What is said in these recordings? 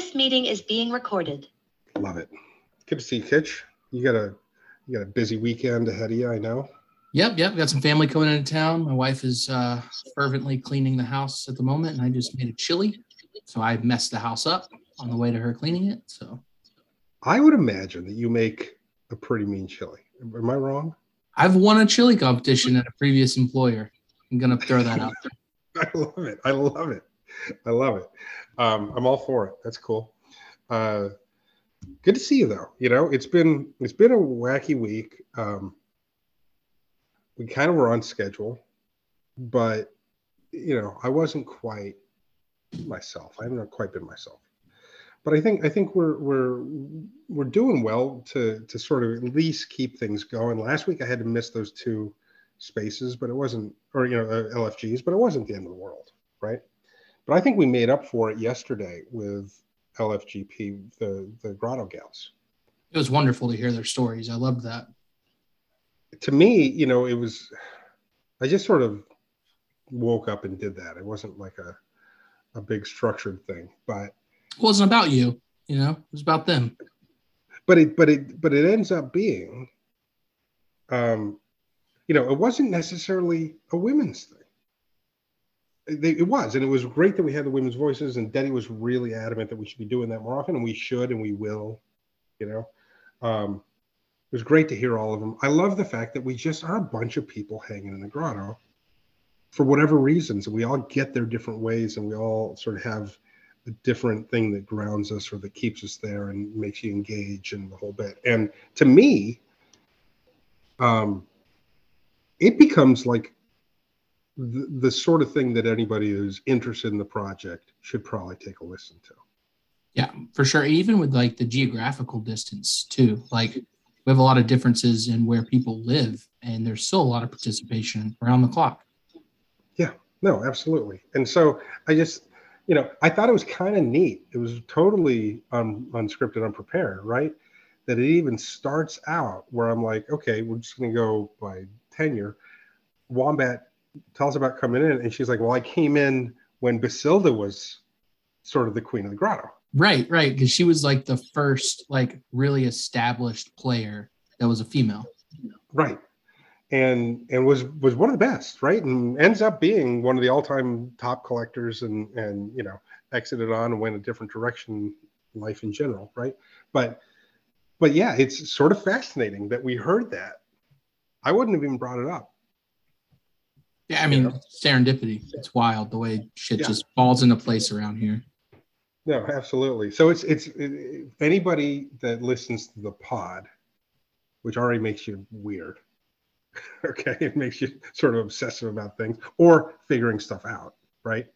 This meeting is being recorded. Love it. Good to see you, Kitch. You got a you got a busy weekend ahead of you, I know. Yep, yep. Got some family coming into town. My wife is uh, fervently cleaning the house at the moment, and I just made a chili, so I messed the house up on the way to her cleaning it. So I would imagine that you make a pretty mean chili. Am I wrong? I've won a chili competition at a previous employer. I'm gonna throw that out there. I love it. I love it. I love it. Um, I'm all for it. That's cool. Uh, good to see you though. You know, it's been it's been a wacky week. Um, we kind of were on schedule, but you know, I wasn't quite myself. I haven't quite been myself. But I think I think we're we're we're doing well to to sort of at least keep things going. Last week I had to miss those two spaces, but it wasn't, or you know, uh, LFGs, but it wasn't the end of the world, right? But I think we made up for it yesterday with LFGP, the the Grotto gals. It was wonderful to hear their stories. I loved that. To me, you know, it was. I just sort of woke up and did that. It wasn't like a a big structured thing, but it wasn't about you. You know, it was about them. But it, but it, but it ends up being, um, you know, it wasn't necessarily a women's thing it was, and it was great that we had the women's voices. And Denny was really adamant that we should be doing that more often, and we should, and we will. You know, um, it was great to hear all of them. I love the fact that we just are a bunch of people hanging in the grotto for whatever reasons, and we all get their different ways, and we all sort of have a different thing that grounds us or that keeps us there and makes you engage in the whole bit. And to me, um, it becomes like the, the sort of thing that anybody who's interested in the project should probably take a listen to. Yeah, for sure. Even with like the geographical distance too. Like we have a lot of differences in where people live, and there's still a lot of participation around the clock. Yeah, no, absolutely. And so I just, you know, I thought it was kind of neat. It was totally un, unscripted, unprepared, right? That it even starts out where I'm like, okay, we're just going to go by tenure. Wombat tells about coming in, and she's like, "Well, I came in when Basilda was sort of the queen of the grotto." Right, right, because she was like the first like really established player that was a female. Right, and and was was one of the best, right, and ends up being one of the all time top collectors, and and you know exited on and went a different direction life in general, right? But but yeah, it's sort of fascinating that we heard that. I wouldn't have even brought it up yeah, I mean you know? serendipity. It's wild the way shit yeah. just falls into place around here. No, absolutely. So it's it's it, anybody that listens to the pod, which already makes you weird. okay, it makes you sort of obsessive about things or figuring stuff out. Right?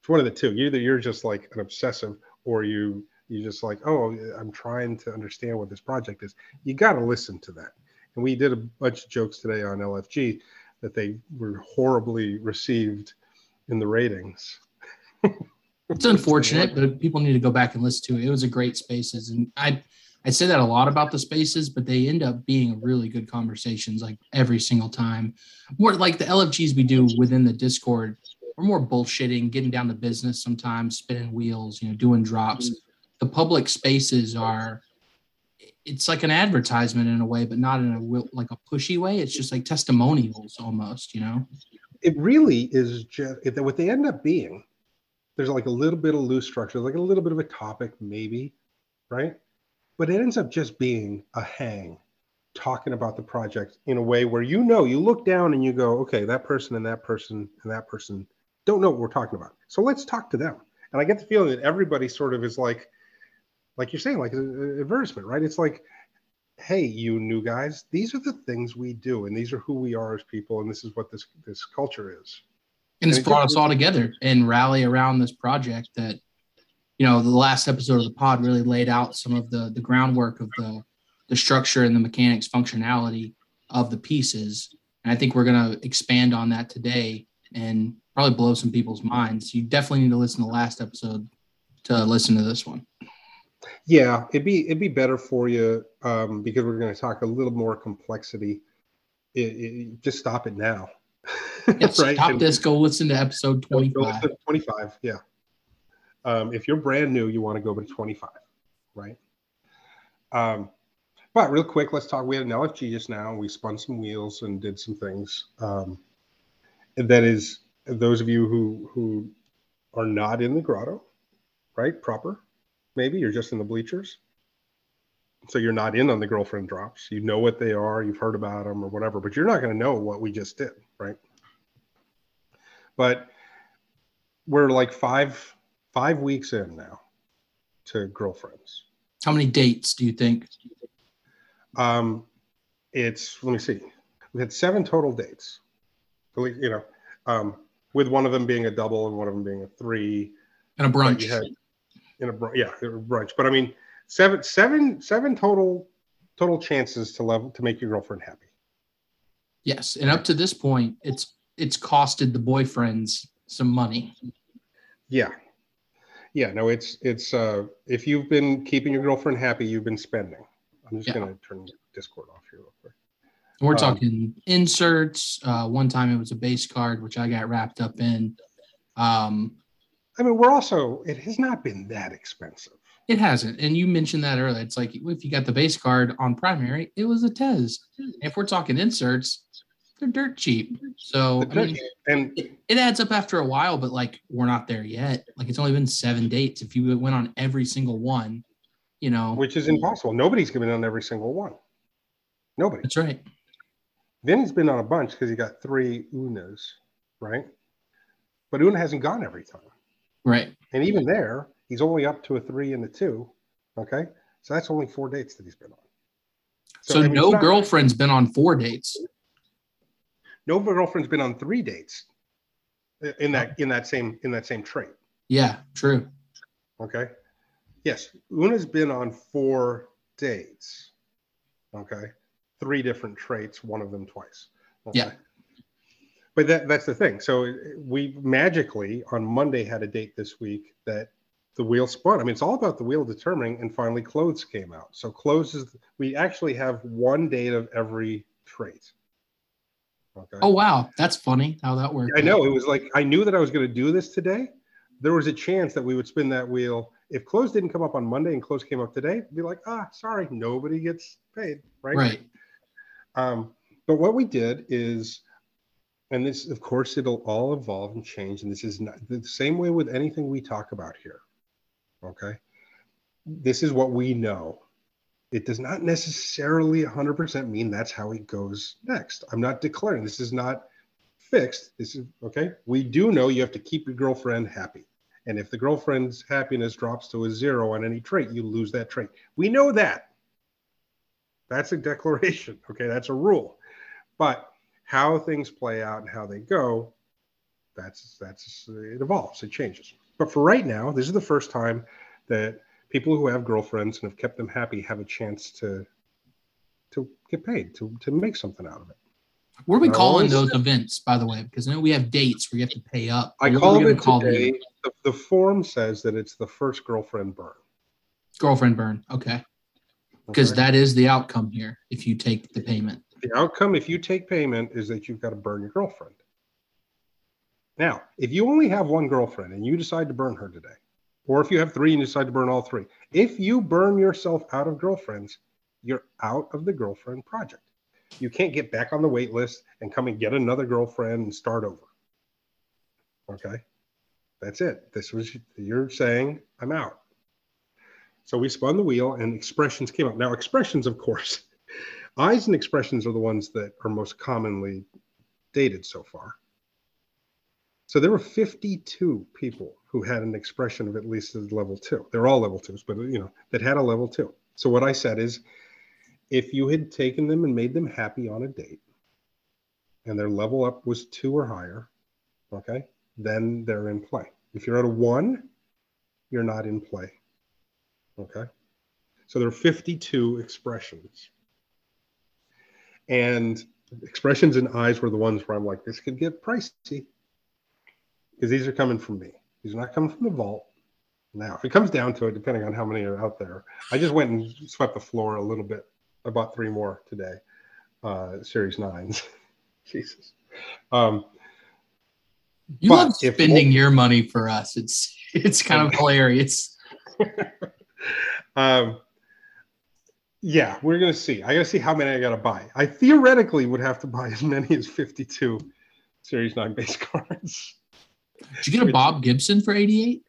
It's one of the two. Either you're just like an obsessive, or you you just like, oh, I'm trying to understand what this project is. You got to listen to that. And we did a bunch of jokes today on LFG that they were horribly received in the ratings. it's unfortunate, but people need to go back and listen to it. It was a great spaces, and I I say that a lot about the spaces, but they end up being really good conversations like every single time. More like the LFGs we do within the Discord, we're more bullshitting, getting down to business sometimes, spinning wheels, you know, doing drops. Mm-hmm. The public spaces are it's like an advertisement in a way, but not in a like a pushy way. It's just like testimonials almost, you know. It really is just what they end up being. There's like a little bit of loose structure, like a little bit of a topic, maybe, right? But it ends up just being a hang, talking about the project in a way where you know you look down and you go, okay, that person and that person and that person don't know what we're talking about. So let's talk to them. And I get the feeling that everybody sort of is like, like you're saying, like an advertisement, right? It's like, hey, you new guys, these are the things we do, and these are who we are as people, and this is what this this culture is. And it's brought us all together and rally around this project that, you know, the last episode of the pod really laid out some of the the groundwork of the the structure and the mechanics functionality of the pieces. And I think we're gonna expand on that today and probably blow some people's minds. You definitely need to listen to the last episode to listen to this one. Yeah, it'd be it'd be better for you um, because we're going to talk a little more complexity. It, it, just stop it now. Yeah, right? Stop and, this. Go listen to episode twenty five. Twenty five. Yeah. Um, if you're brand new, you want to go to 25, right? Um, but real quick, let's talk. We had an LFG just now. We spun some wheels and did some things. Um, and that is those of you who who are not in the grotto, right? Proper, maybe you're just in the bleachers. So you're not in on the girlfriend drops. You know what they are. You've heard about them or whatever, but you're not going to know what we just did, right? But we're like five five weeks in now to girlfriends. How many dates do you think? Um, it's let me see. We had seven total dates. You know, um, with one of them being a double and one of them being a three. And a brunch. In a yeah a brunch. But I mean, seven seven seven total total chances to level to make your girlfriend happy. Yes, and up to this point, it's it's costed the boyfriends some money. Yeah. Yeah, no, it's it's uh if you've been keeping your girlfriend happy, you've been spending. I'm just Yeah. gonna turn Discord off here real quick. We're Um, talking inserts. Uh, one time it was a base card, which I got wrapped up in. Um, I mean, we're also it has not been that expensive. it hasn't, and you mentioned that earlier. It's like if you got the base card on primary, it was a Tez. If we're talking inserts, they're dirt cheap. So I mean, and it, it adds up after a while, but like we're not there yet. Like it's only been seven dates. If you went on every single one, you know, which is impossible. Nobody's been on every single one. Nobody. that's right. Vinny's been on a bunch because he got three Unas, right? But Una hasn't gone every time. Right. And even there, he's only up to a three and a two. Okay. So that's only four dates that he's been on. So, I mean, no not- girlfriend's been on four dates. no girlfriend's been on three dates in that in that same in that same trait. Yeah, true. Okay. Yes, Una's been on four dates. Okay. Three different traits, one of them twice. Okay? Yeah. But that that's the thing. So we magically on Monday had a date this week that the wheel spun. I mean, it's all about the wheel determining, and finally clothes came out. So clothes is we actually have one date of every trait. Okay. Oh wow, that's funny how that worked. I know it was like I knew that I was going to do this today. There was a chance that we would spin that wheel. If clothes didn't come up on Monday and clothes came up today, be like, ah, sorry, nobody gets paid, right? Right. Um, but what we did is, and this, of course, it'll all evolve and change. And this is not the same way with anything we talk about here. Okay. This is what we know. It does not necessarily 100% mean that's how it goes next. I'm not declaring this is not fixed. This is okay. We do know you have to keep your girlfriend happy. And if the girlfriend's happiness drops to a zero on any trait, you lose that trait. We know that. That's a declaration. Okay. That's a rule. But how things play out and how they go, that's that's it evolves, it changes. But for right now, this is the first time that people who have girlfriends and have kept them happy have a chance to to get paid, to to make something out of it. What are we I calling those events, by the way? Because I know we have dates where you have to pay up. I What are called we gonna it call today. The, the form says that it's the first girlfriend burn. Girlfriend burn. Okay. Because okay? that is the outcome here if you take the payment. The outcome, if you take payment, is that you've got to burn your girlfriend. Now, if you only have one girlfriend and you decide to burn her today, or if you have three and you decide to burn all three, if you burn yourself out of girlfriends, you're out of the girlfriend project. You can't get back on the wait list and come and get another girlfriend and start over. Okay. That's it. This was, you're saying, I'm out. So we spun the wheel and expressions came up. Now, expressions, of course, eyes and expressions are the ones that are most commonly dated so far. So there were 52 people who had an expression of at least a level two. They're all level twos, but you know, that had a level two. So what I said is if you had taken them and made them happy on a date and their level up was two or higher, okay, then they're in play. If you're at a one, you're not in play. Okay. So there are 52 expressions. And expressions and eyes were the ones where I'm like, this could get pricey. Because these are coming from me. These are not coming from the vault. Now, if it comes down to it, depending on how many are out there, I just went and swept the floor a little bit. I bought three more today, uh, Series 9s. Jesus. Um, You But love spending your money for us. It's it's kind of hilarious. um, yeah, we're gonna see. I gotta see how many I gotta buy. I theoretically would have to buy as many as 52 Series 9 base cards. Did you get a Bob Gibson for 88?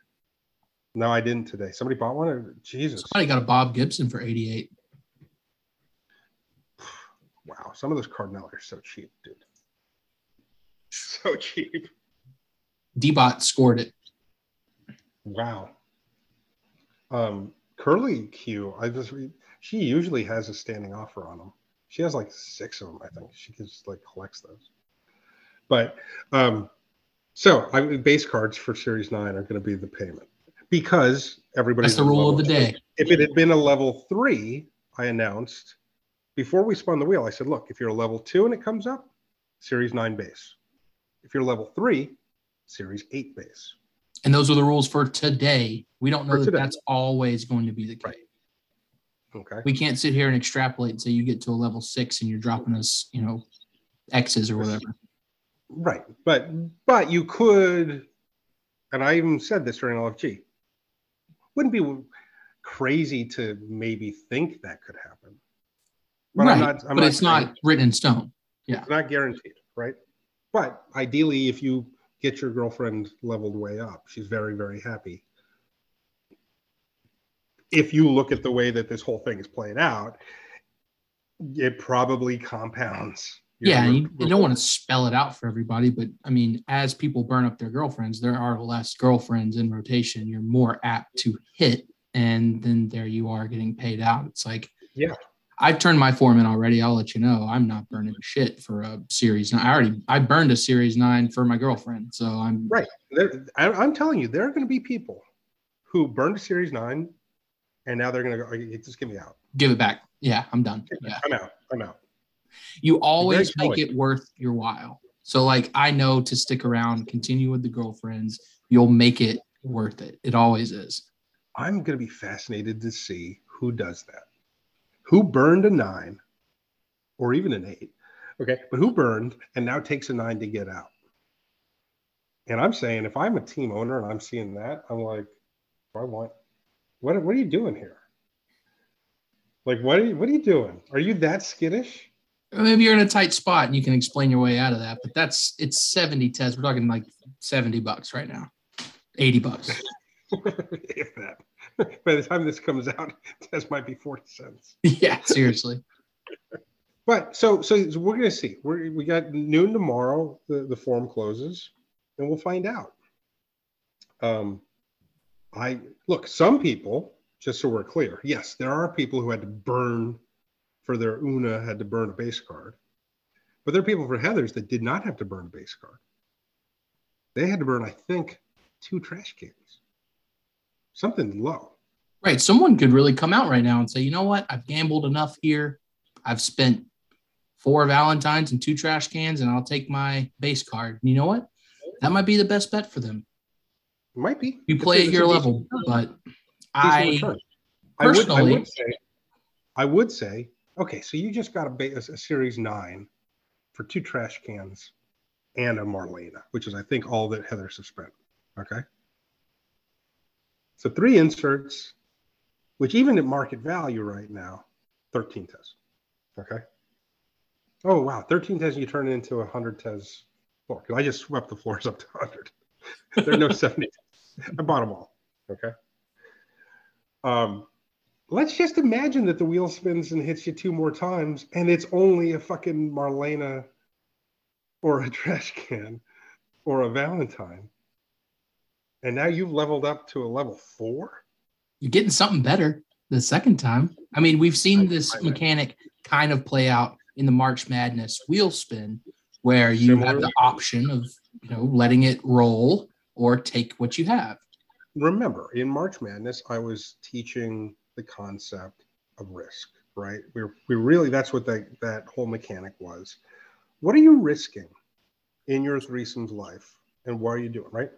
No, I didn't today. Somebody bought one. Or, Jesus, Somebody got a Bob Gibson for 88. wow! Some of those Cardinals are so cheap, dude. So cheap. D-Bot scored it. Wow. Um, Curly Q, I just she usually has a standing offer on them. She has like six of them, I think. She just like collects those. But um, so I mean, base cards for Series Nine are going to be the payment because everybody's That's the rule of the day. If it had been a level three, I announced before we spun the wheel. I said, look, if you're a level two and it comes up, Series Nine base. If you're level three, Series Eight base. And those are the rules for today. We don't know For that today. that's always going to be the case. Right. Okay. We can't sit here and extrapolate and say you get to a level six and you're dropping us, you know, X's or whatever. Right. But but you could, and I even said this during LFG, wouldn't be crazy to maybe think that could happen. But right. I'm not- I'm but not it's not written in stone. Yeah. It's not guaranteed, right? But ideally, if you get your girlfriend leveled way up, she's very, very happy. If you look at the way that this whole thing is playing out, it probably compounds. Yeah, you, you don't want to spell it out for everybody, but I mean, as people burn up their girlfriends, there are less girlfriends in rotation. You're more apt to hit, and then there you are getting paid out. It's like, Yeah. I've turned my form in already. I'll let you know. I'm not burning shit for a series nine. I already I burned a series nine for my girlfriend, so I'm Right. There, I, I'm telling you, there are going to be people who burned a Series 9 and now they're going to go, just give me out. give it back. Yeah, I'm done. Yeah. I'm out. I'm out. you always make it worth your while. So like I know to stick around, continue with the girlfriends, you'll make it worth it. It always is. I'm going to be fascinated to see who does that. Who burned a nine or even an eight. Okay. But who burned and now takes a nine to get out. And I'm saying, if I'm a team owner and I'm seeing that, I'm like, I want, what, what are you doing here? Like, what are you, what are you doing? Are you that skittish? Maybe you're in a tight spot and you can explain your way out of that, but that's it's 70 tez. We're talking like 70 bucks right now. 80 bucks. if that. By the time this comes out, this might be 40 cents. yeah, seriously. But so so, so we're gonna see. We're we got noon tomorrow, the, the form closes, and we'll find out. Um I look, some people, just so we're clear, yes, there are people who had to burn for their Una, had to burn a base card. But there are people for Heathers that did not have to burn a base card. They had to burn, I think, two trash cans. Something low. Right. Someone could really come out right now and say, you know what? I've gambled enough here. I've spent four Valentines and two trash cans, and I'll take my base card. And you know what? That might be the best bet for them. Might be. You play at your level, decent- but I return. I would, I personally- would say, I would say, okay, so you just got a, a series nine for two trash cans and a Marlena, which is, I think, all that Heather's have spent. Okay. So three inserts, which even at market value right now, 13 tez. Okay. Oh, wow. 13 tez, you turn it into a 100 tez floor. I just swept the floors up to 100. there are no 70 tez. I bought them all. Okay. Um, let's just imagine that the wheel spins and hits you two more times, and it's only a fucking Marlena or a trash can or a Valentine. And now you've leveled up to a level four. you're getting something better the second time. I mean, we've seen I- this I know. mechanic kind of play out in the March Madness wheel spin, where you have the option of you know letting it roll or take what you have. Remember, in March Madness, I was teaching the concept of risk, right? We're we really that's what that whole mechanic was. What are you risking in your threesome's life, and what are you doing, right?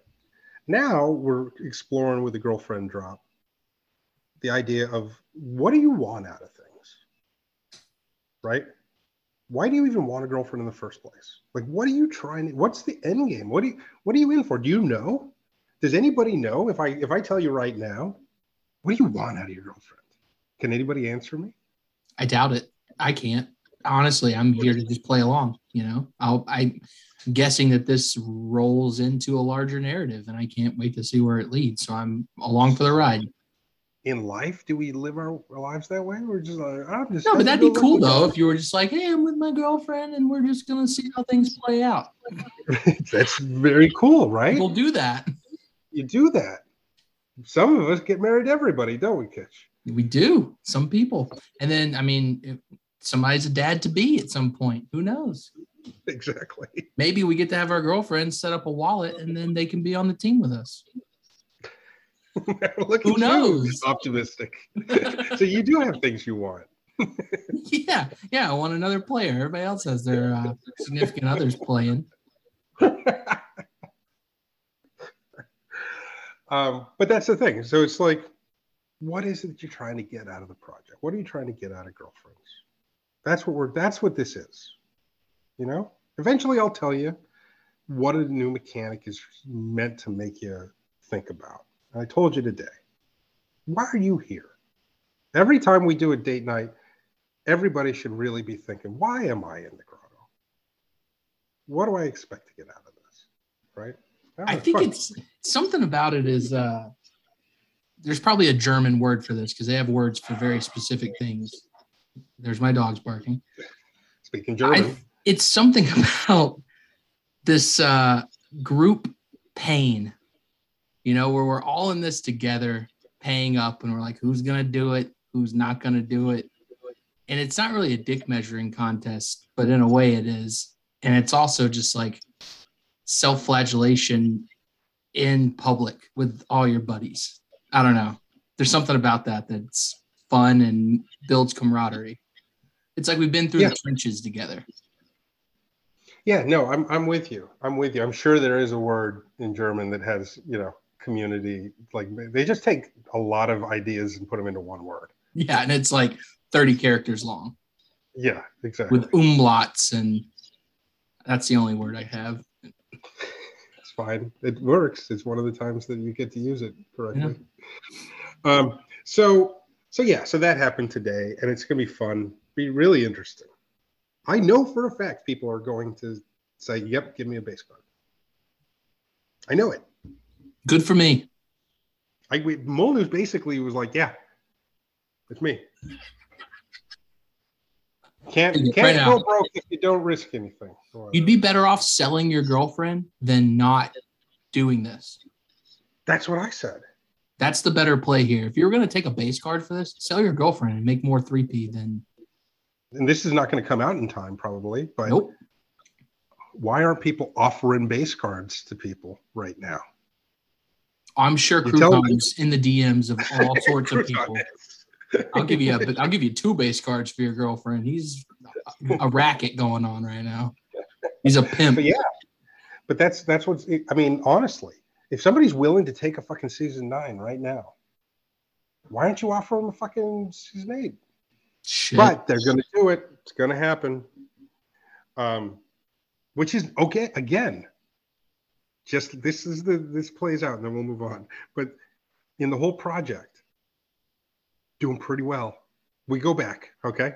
Now we're exploring with the girlfriend drop the idea of what do you want out of things, right? Why do you even want a girlfriend in the first place? Like, what are you trying what's the end game? What do you, what are you in for? Do you know? Does anybody know if I, if I tell you right now, what do you want out of your girlfriend? Can anybody answer me? I doubt it. I can't. Honestly, I'm here to just play along. You know, I'll, I'm guessing that this rolls into a larger narrative, and I can't wait to see where it leads. So I'm along for the ride. In life, do we live our lives that way? We're just like, I'm just No, but that'd be cool though if you were just like, "Hey, I'm with my girlfriend, and we're just gonna see how things play out." That's very cool, right? We'll do that. You do that. Some of us get married everybody, don't we, Kitch? We do. Some people, and then I mean, if somebody's a dad to be at some point. Who knows? Exactly. Maybe we get to have our girlfriends set up a wallet, and then they can be on the team with us. Look Who knows? optimistic. so you do have things you want. yeah, yeah. I want another player. Everybody else has their uh, significant others playing. um, but that's the thing. So it's like, what is it that you're trying to get out of the project? What are you trying to get out of girlfriends? That's what we're. That's what this is. You know. Eventually, I'll tell you what a new mechanic is meant to make you think about. I told you today. Why are you here? Every time we do a date night, everybody should really be thinking, why am I in the grotto? What do I expect to get out of this? Right? I think fun. it's something about it is uh, there's probably a German word for this because they have words for very specific things. There's my dogs barking. speaking German. I, it's something about this uh, group pain, you know, where we're all in this together, paying up, and we're like, who's gonna do it? Who's not gonna do it? And it's not really a dick measuring contest, but in a way it is. And it's also just like self-flagellation in public with all your buddies. I don't know. There's something about that that's fun and builds camaraderie. It's like we've been through Yeah. the trenches together. Yeah, no, I'm I'm with you. I'm with you. I'm sure there is a word in German that has, you know, community. Like they just take a lot of ideas and put them into one word. Yeah, and it's like 30 characters long Yeah, exactly. with umlauts, and that's the only word I have. It's fine. It works. It's one of the times that you get to use it correctly. Um, so so yeah, so that happened today, and it's gonna be fun. Be really interesting. I know for a fact people are going to say, "Yep, give me a base card." I know it. Good for me. I we, Molnus basically was like, "Yeah, it's me." Can't can't now. go broke if you don't risk anything. You'd be better off selling your girlfriend than not doing this. That's what I said. That's the better play here. If you're going to take a base card for this, sell your girlfriend and make more 3P than And this is not going to come out in time, probably. But nope. why aren't people offering base cards to people right now? I'm sure You. Crouton's in the DMs of all sorts of people. I'll give you a, I'll give you two base cards for your girlfriend. He's a racket going on right now. He's a pimp. But yeah, but that's that's what's. I mean, honestly, if somebody's willing to take a fucking season nine right now, why aren't you offering them a fucking season eight? Shit. But they're going to do it. It's going to happen. Um, which is okay. Again, just this is the this plays out, and then we'll move on. But in the whole project, doing pretty well. We go back, okay.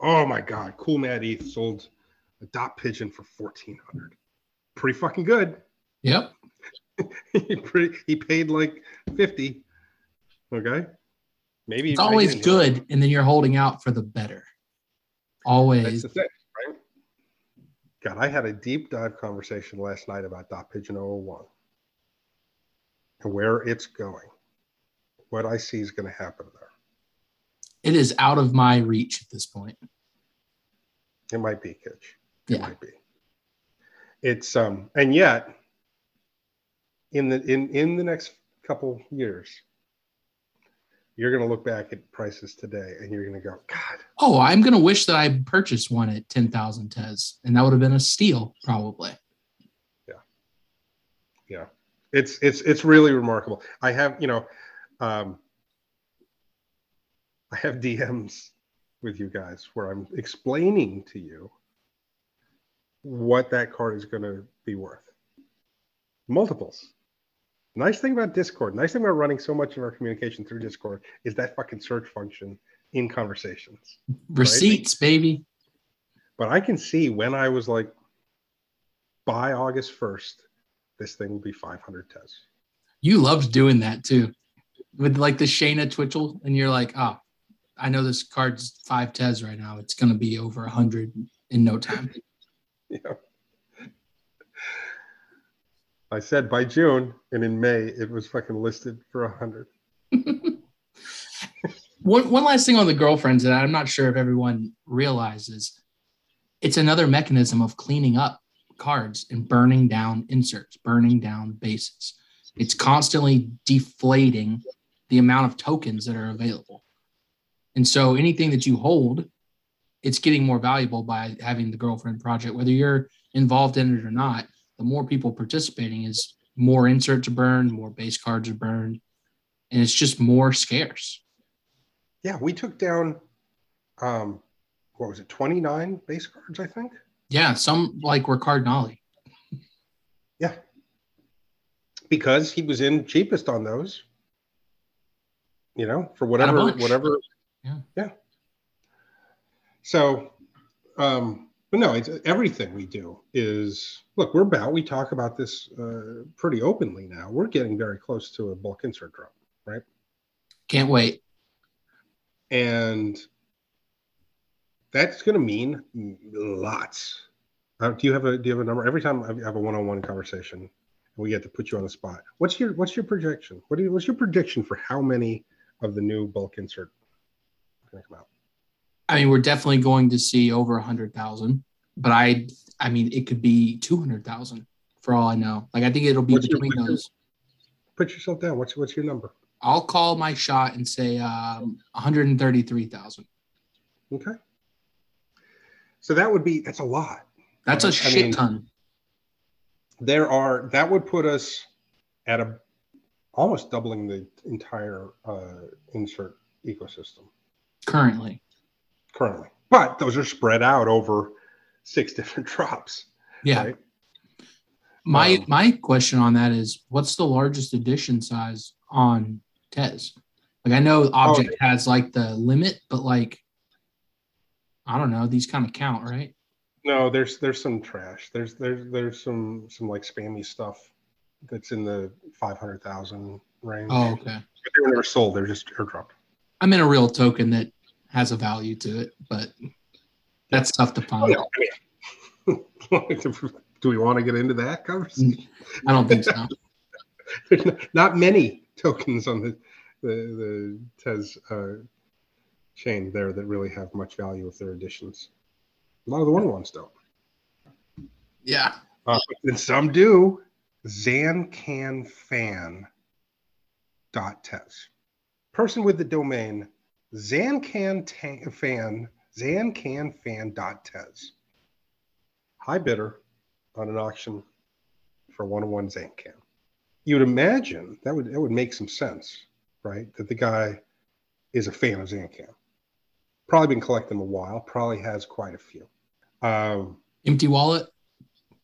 Oh my God, Cool Mad ETH sold a dot pigeon for fourteen hundred. Pretty fucking good. Yep. he pretty he paid like fifty. Okay, maybe It's always didn't hear it. good, and then you're holding out for the better. Always. the? God, I had a deep dive conversation last night about Dot Pigeon 001 and where it's going. What I see is going to happen there. It is out of my reach at this point. It might be, Kitch. It Yeah. might be. It's um, and yet, in the in in the next couple years, you're going to look back at prices today, and you're going to go, God, Oh, I'm gonna wish that I purchased one at ten thousand tes, and that would have been a steal, probably. yeah Yeah. it's it's it's really remarkable i have you know um i have dms with you guys where I'm explaining to you what that card is going to be worth. Multiples. Nice thing about Discord, nice thing about running so much of our communication through Discord is that fucking search function in conversations. Receipts, baby. But I can see when I was like, by August 1st, this thing will be 500 tez. You loved doing that too. With like the Shayna Twitchell, and you're like, oh, I know this card's five tes right now. It's gonna be over a hundred in no time. Yeah. I said by June, and in May it was fucking listed for a hundred. one one last thing on the girlfriends that I'm not sure if everyone realizes, it's another mechanism of cleaning up cards and burning down inserts, burning down bases. It's constantly deflating the amount of tokens that are available. And so anything that you hold, it's getting more valuable by having the girlfriend project, whether you're involved in it or not. The more people participating is more inserts are burned, more base cards are burned, and it's just more scarce. Yeah, we took down um what was it, 29 base cards, I think. Yeah, some like were Cardinali. Yeah. Because he was in cheapest on those. You know, for whatever whatever. Yeah. Yeah. So um but no, it's everything we do is look, we're about we talk about this uh, pretty openly now. We're getting very close to a bulk insert drop, right? Can't wait. and that's going to mean lots. Uh, do you have a do you have a number? Every time I have a one-on-one conversation, we get to put you on the spot. What's your what's your projection? What do you, what's your prediction for how many of the new bulk insert going to come out? I mean, we're definitely going to see over a hundred thousand, but I, I mean, it could be two hundred thousand for all I know. Like, I think it'll be What's between your- those. Put yourself down. What's what's your number? I'll call my shot and say um, one hundred and thirty-three thousand. Okay. So that would be that's a lot. That's a shit mean- ton. There are that would put us at a almost doubling the entire uh, insert ecosystem. currently. Currently. But those are spread out over six different drops. Yeah. Right? My Um, my question on that is, what's the largest edition size on Tez? Like, I know Oh, objkt has like the limit, but like, I don't know. These kind of count, right? No, there's there's some trash. There's there's there's some some like spammy stuff that's in the five hundred thousand range. Oh, okay. But they were never sold. They're just airdropped. I'm in a real token that has a value to it, but that's tough to find. Oh, do we want to get into that conversation? I don't think so. There's not, many tokens on the the the Tez uh, chain there that really have much value with their additions. A lot of the one ones don't. Yeah. Uh, and some do. Zancanfan dot tez. Person with the domain Zancanfan Zancanfan dot tez. High bidder on an auction for one on one Zancan. You would imagine that would that would make some sense, right? That the guy is a fan of Zancan. Probably been collecting them a while. Probably has quite a few. Um, Empty wallet.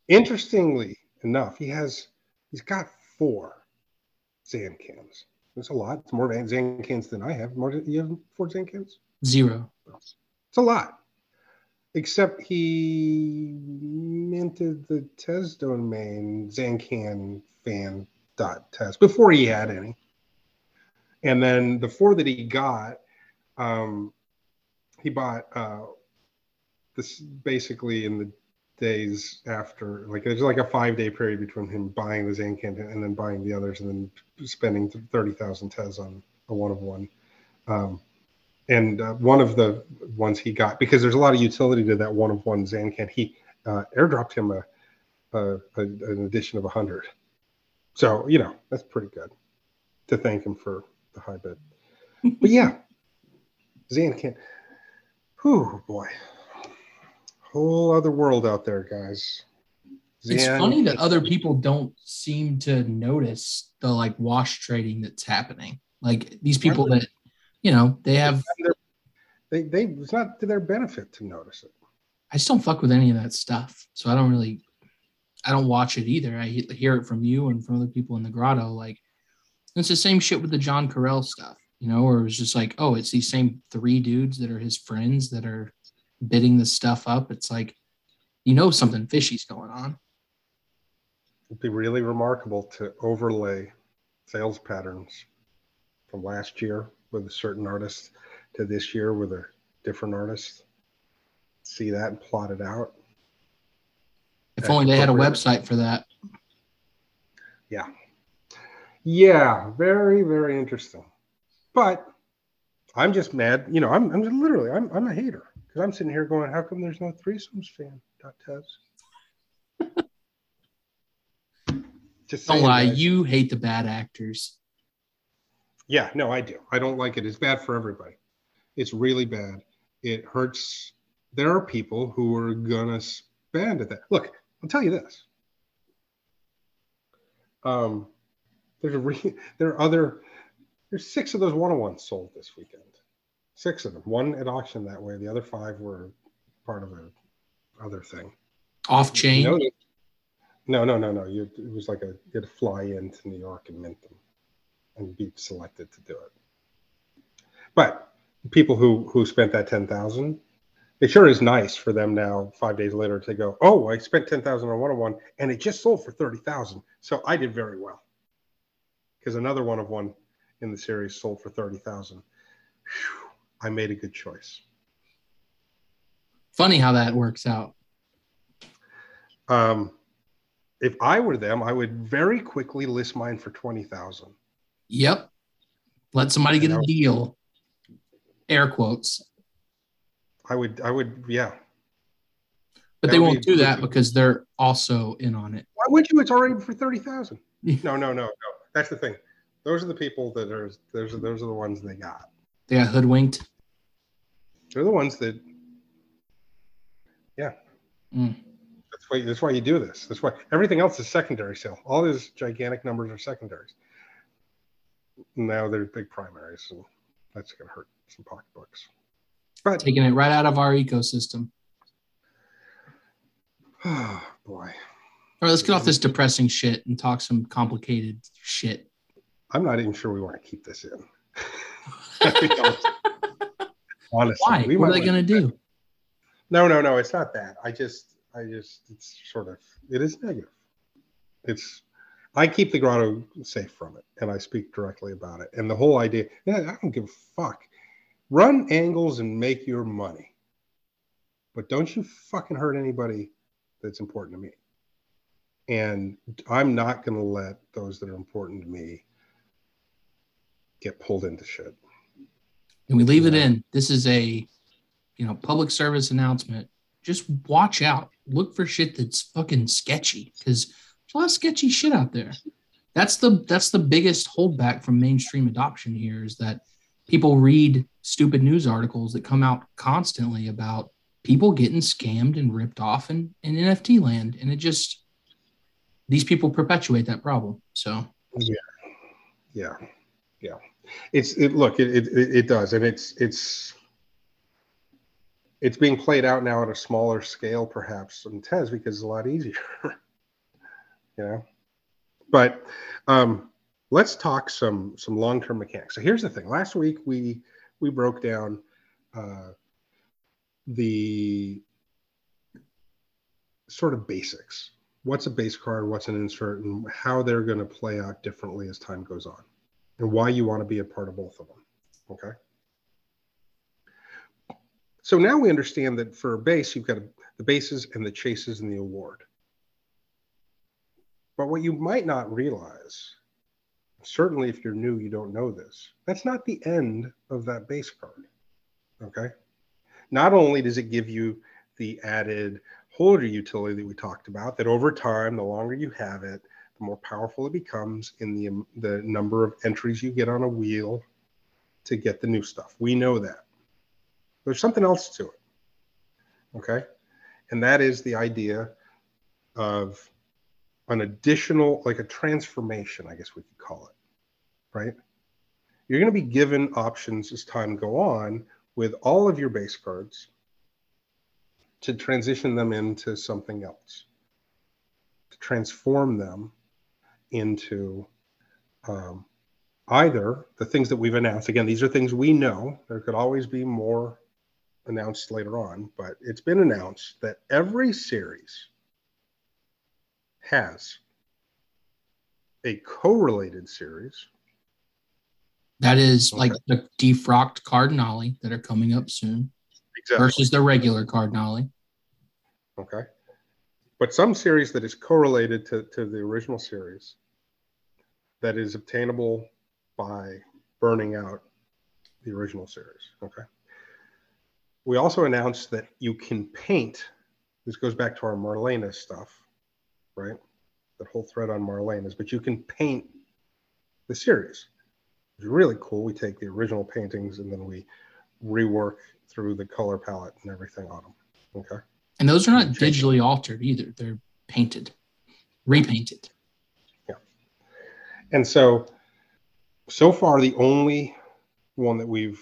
Interestingly enough, he has he's got four Zancans. That's a lot. It's more Zancans than I have. More you have four Zancans? Zero. It's a lot. Except he minted the Tez domain Zancan fan dot Tez before he had any. And then the four that he got, um, he bought uh, this basically in the days after like there's like a five day period between him buying the Zancan and then buying the others and then spending 30,000 tes on a one of one. Um, and uh, one of the ones he got because there's a lot of utility to that one of one Zancan. He uh, airdropped him a, a, a an addition of 100. So, you know, that's pretty good to thank him for the high bid. But yeah, Zancan. Whew, boy whole other world out there, guys. It's funny that other people don't seem to notice the like wash trading that's happening. Like these people that, you know, they have They they it's not to their benefit to notice it. I just don't fuck with any of that stuff. So I don't really, I don't watch it either. I hear it from you and from other people in the grotto. Like, it's the same shit with the John Carell stuff, you know, where it was just like, oh, it's these same three dudes that are his friends that are bidding this stuff up. It's like, you know, something fishy's going on. It'd be really remarkable to overlay sales patterns from last year with a certain artist to this year with a different artist. See that and plot it out. If That's only they had a website for that. Yeah, Yeah, very, very interesting. But I'm just mad. You know, I'm, I'm literally, I'm, I'm a hater because I'm sitting here going, how come there's no threesomes fan? Dot Tez. Just Don't lie, you hate the bad actors. Yeah, no, I do. I don't like it. It's bad for everybody. It's really bad. It hurts. There are people who are gonna spend at that. Look, I'll tell you this. Um, there's a re- there are other there's six of those one-on-ones sold this weekend. Six of them. One at auction that way. The other five were part of a other thing. Off chain. You know no, no, no, no. You, it was like a you had to fly into New York and mint them, and be selected to do it. But people who who spent that ten thousand, it sure is nice for them now. Five days later, to go, oh, I spent ten thousand on one on one, and it just sold for thirty thousand. So I did very well because another one of one in the series sold for thirty thousand. I made a good choice. Funny how that works out. Um, if I were them, I would very quickly list mine for twenty thousand. Yep. Let somebody get a deal. Air quotes. I would, I would, yeah. But That they won't be- do that because they're also in on it. Why would you? It's already for thirty thousand. No, no, no, no. That's the thing. Those are the people that are. Those are those are the ones they got. They got hoodwinked. They're the ones that. Yeah. Mm. That's why. That's why you do this. That's why everything else is secondary sale. All these gigantic numbers are secondaries. Now they're big primaries, and that's going to hurt some pocketbooks. But Taking it right out of our ecosystem. oh boy, All right, let's get off this depressing shit and talk some complicated shit. I'm not even sure we want to keep this in. Honestly, Why? what are they going to do? No, no, no. It's not that. I just, I just, it's sort of, it is negative. It's, I keep the grotto safe from it, and I speak directly about it. And the whole idea, yeah, I don't give a fuck. Run angles and make your money, but don't you fucking hurt anybody that's important to me. And I'm not going to let those that are important to me get pulled into shit. And we leave it in. This is a, you know, public service announcement. Just watch out. Look for shit that's fucking sketchy because there's a lot of sketchy shit out there. That's the that's the biggest holdback from mainstream adoption here is that people read stupid news articles that come out constantly about people getting scammed and ripped off in, in NFT land. And it just these people perpetuate that problem. So yeah yeah Yeah. it's it look it, it it it does and it's it's it's being played out now at a smaller scale perhaps than tez because it's a lot easier you know? But um let's talk some some long-term mechanics. So here's the thing. Last week we we broke down uh the sort of basics. What's a base card? What's an insert? And how they're going to play out differently as time goes on and why you want to be a part of both of them okay so now we understand that for a base you've got the bases and the chases and the award. But what you might not realize certainly if you're new you don't know this that's not the end of that base card okay? Not only does it give you the added holder utility that we talked about that over time the longer you have it the more powerful it becomes in the the number of entries you get on a wheel to get the new stuff. We know that there's something else to it okay and that is the idea of an additional like a transformation i guess we could call it right you're going to be given options as time go on with all of your base cards to transition them into something else, to transform them into um, either the things that we've announced. Again, these are things we know. There could always be more announced later on, but it's been announced that every series has a correlated series. That is Okay. like the defrocked Cardinale that are coming up soon versus the regular Cardinale. Okay. But some series that is correlated to, to the original series that is obtainable by burning out the original series. Okay. We also announced that you can paint. This goes back to our Marlena stuff, right? That whole thread on Marlena's, but you can paint the series. It's really cool. We take the original paintings and then we rework through the color palette and everything on them. Okay. And those are not digitally altered either. They're painted, repainted. Yeah. And so, so far, the only one that we've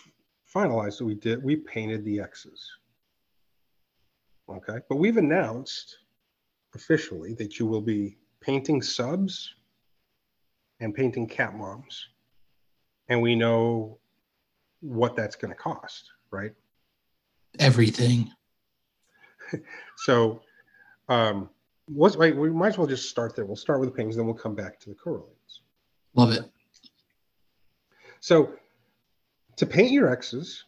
finalized that we did, we painted the X's. Okay. But we've announced officially that you will be painting subs and painting cat moms. And we know what that's going to cost, right? Everything. So, um, let's wait, we might as well just start there. We'll start with the paintings, then we'll come back to the correlates. Love it. So to paint your X's,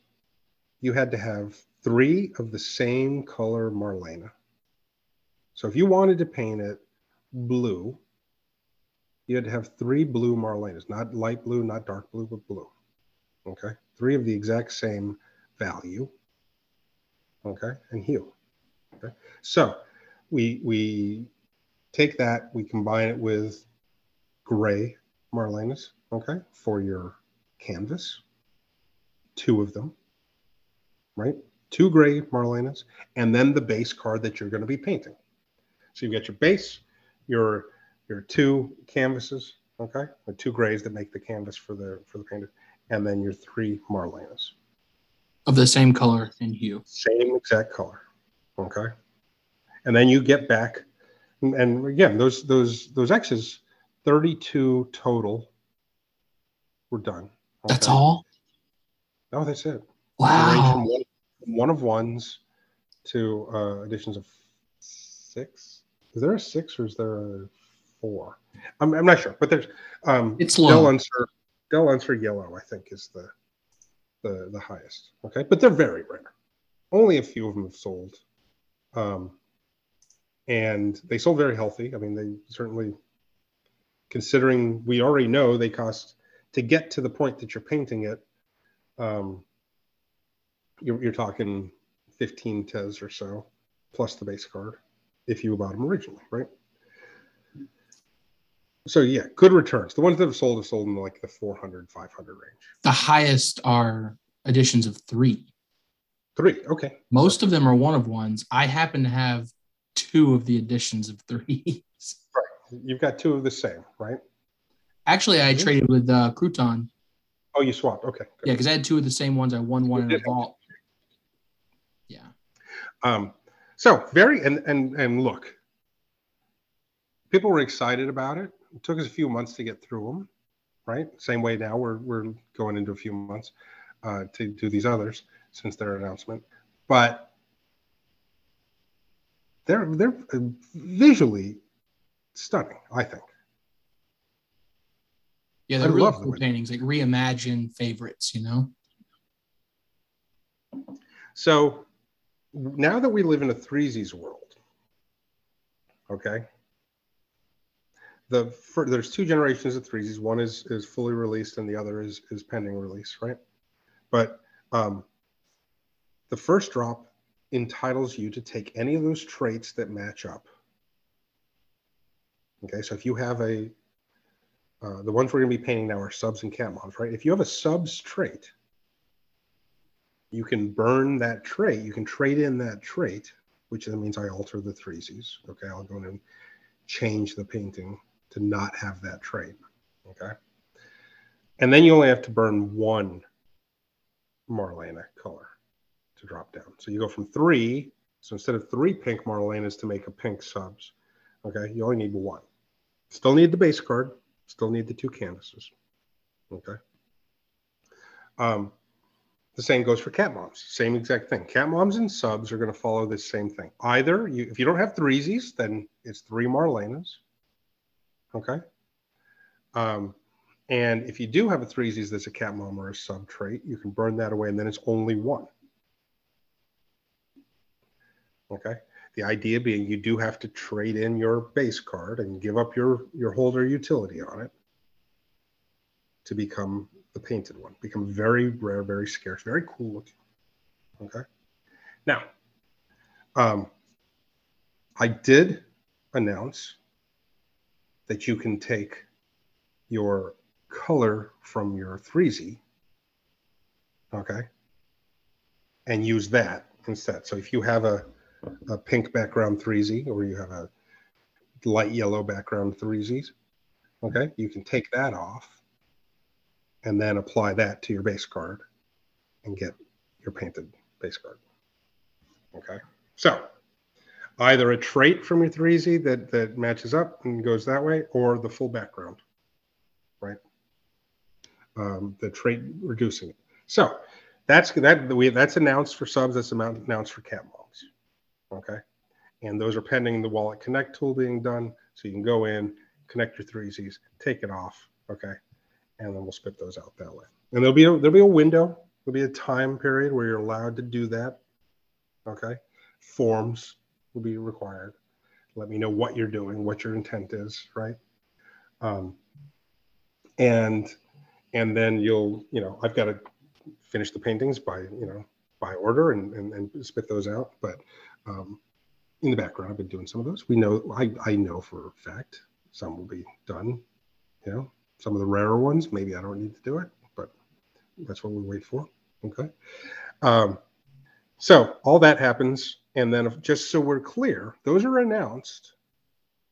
you had to have three of the same color Marlena. So if you wanted to paint it blue, you had to have three blue Marlenas, not light blue, not dark blue, but blue. Okay. Three of the exact same value. Okay. And hue. Okay. So we we take that, we combine it with gray Marlenas, okay, for your canvas. Two of them, right? Two gray Marlenas, and then the base card that you're going to be painting. So you've got your base, your your two canvases, okay, the two grays that make the canvas for the for the painted, and then your three Marlenas, Of the same color and hue. same exact color, okay, and then you get back, and, and again those those those X's, thirty two total. We're done. That's all. Oh, that's it. Wow. from one, from one of ones to uh, editions of six. Is there a six or is there a four? I'm, I'm not sure, but there's um, It's Del low. Unser, Del Unser Yellow, I think, is the the the highest. Okay, but they're very rare. Only a few of them have sold, um, and they sold very healthy. I mean, they certainly, considering we already know they cost to get to the point that you're painting it. Um, you're, you're talking 15 tez or so, plus the base card, if you bought them originally, right? So yeah, good returns. The ones that have sold have sold in like the 400, 500 range. The highest are editions of three. Three, okay. Most of them are one of ones. I happen to have two of the editions of threes. You've got two of the same, right? Actually, I traded with uh, Crouton. Oh, you swapped. Okay. good. Yeah, because I had two of the same ones. I won one in a vault. Yeah. Um, so very and and and look, people were excited about it. It took us a few months to get through them, right? Same way now we're we're going into a few months uh, to do these others since their announcement, but they're they're uh, visually stunning. I think. Yeah, they're really love cool paintings, like reimagine favorites, you know? So now that we live in a threesies world, okay, the fir- there's two generations of threesies. One is is fully released, and the other is is pending release, right? But um, the first drop entitles you to take any of those traits that match up. Okay, so if you have a uh, the ones we're going to be painting now are subs and cat moms, right? If you have a subs trait, you can burn that trait. You can trade in that trait, which then means I alter the threesies. Okay, I'll go in and change the painting to not have that trait. Okay, and then you only have to burn one Marlena color to drop down. So you go from three. So instead of three pink Marlenas to make a pink subs, okay, you only need one. Still need the base card. Still need the two canvases. Okay. Um, the same goes for cat moms. Same exact thing. Cat moms and subs are going to follow this same thing. Either you, if you don't have threesies, then it's three Marlenas. Okay. Um, and if you do have a threesies that's a cat mom or a sub trait, you can burn that away and then it's only one. Okay. The idea being you do have to trade in your base card and give up your, your holder utility on it to become the painted one. Become very rare, very scarce, very cool looking. Okay. Now, um, I did announce that you can take your color from your 3Z, okay, and use that instead. So if you have a, a pink background 3Z or you have a light yellow background 3Zs, okay, you can take that off and then apply that to your base card and get your painted base card. Okay, so either a trait from your 3Z that, that matches up and goes that way, or the full background, right? Um, the trait reducing it. So that's that we that's announced for subs. That's announced for cat. Okay, and those are pending the Wallet Connect tool being done. So you can go in, connect your 3Zs, take it off. Okay, and then we'll spit those out that way. And there'll be a, there'll be a window. There'll be a time period where you're allowed to do that. Okay, forms will be required. Let me know what you're doing, what your intent is, right? Um, and and then you'll, you know, I've got to finish the paintings by, you know, by order and, and, and spit those out. But um, in the background, I've been doing some of those. We know, I, I know for a fact some will be done, you know, some of the rarer ones, maybe I don't need to do it, but that's what we wait for. Okay. Um, so all that happens. And then if, just so we're clear, those are announced.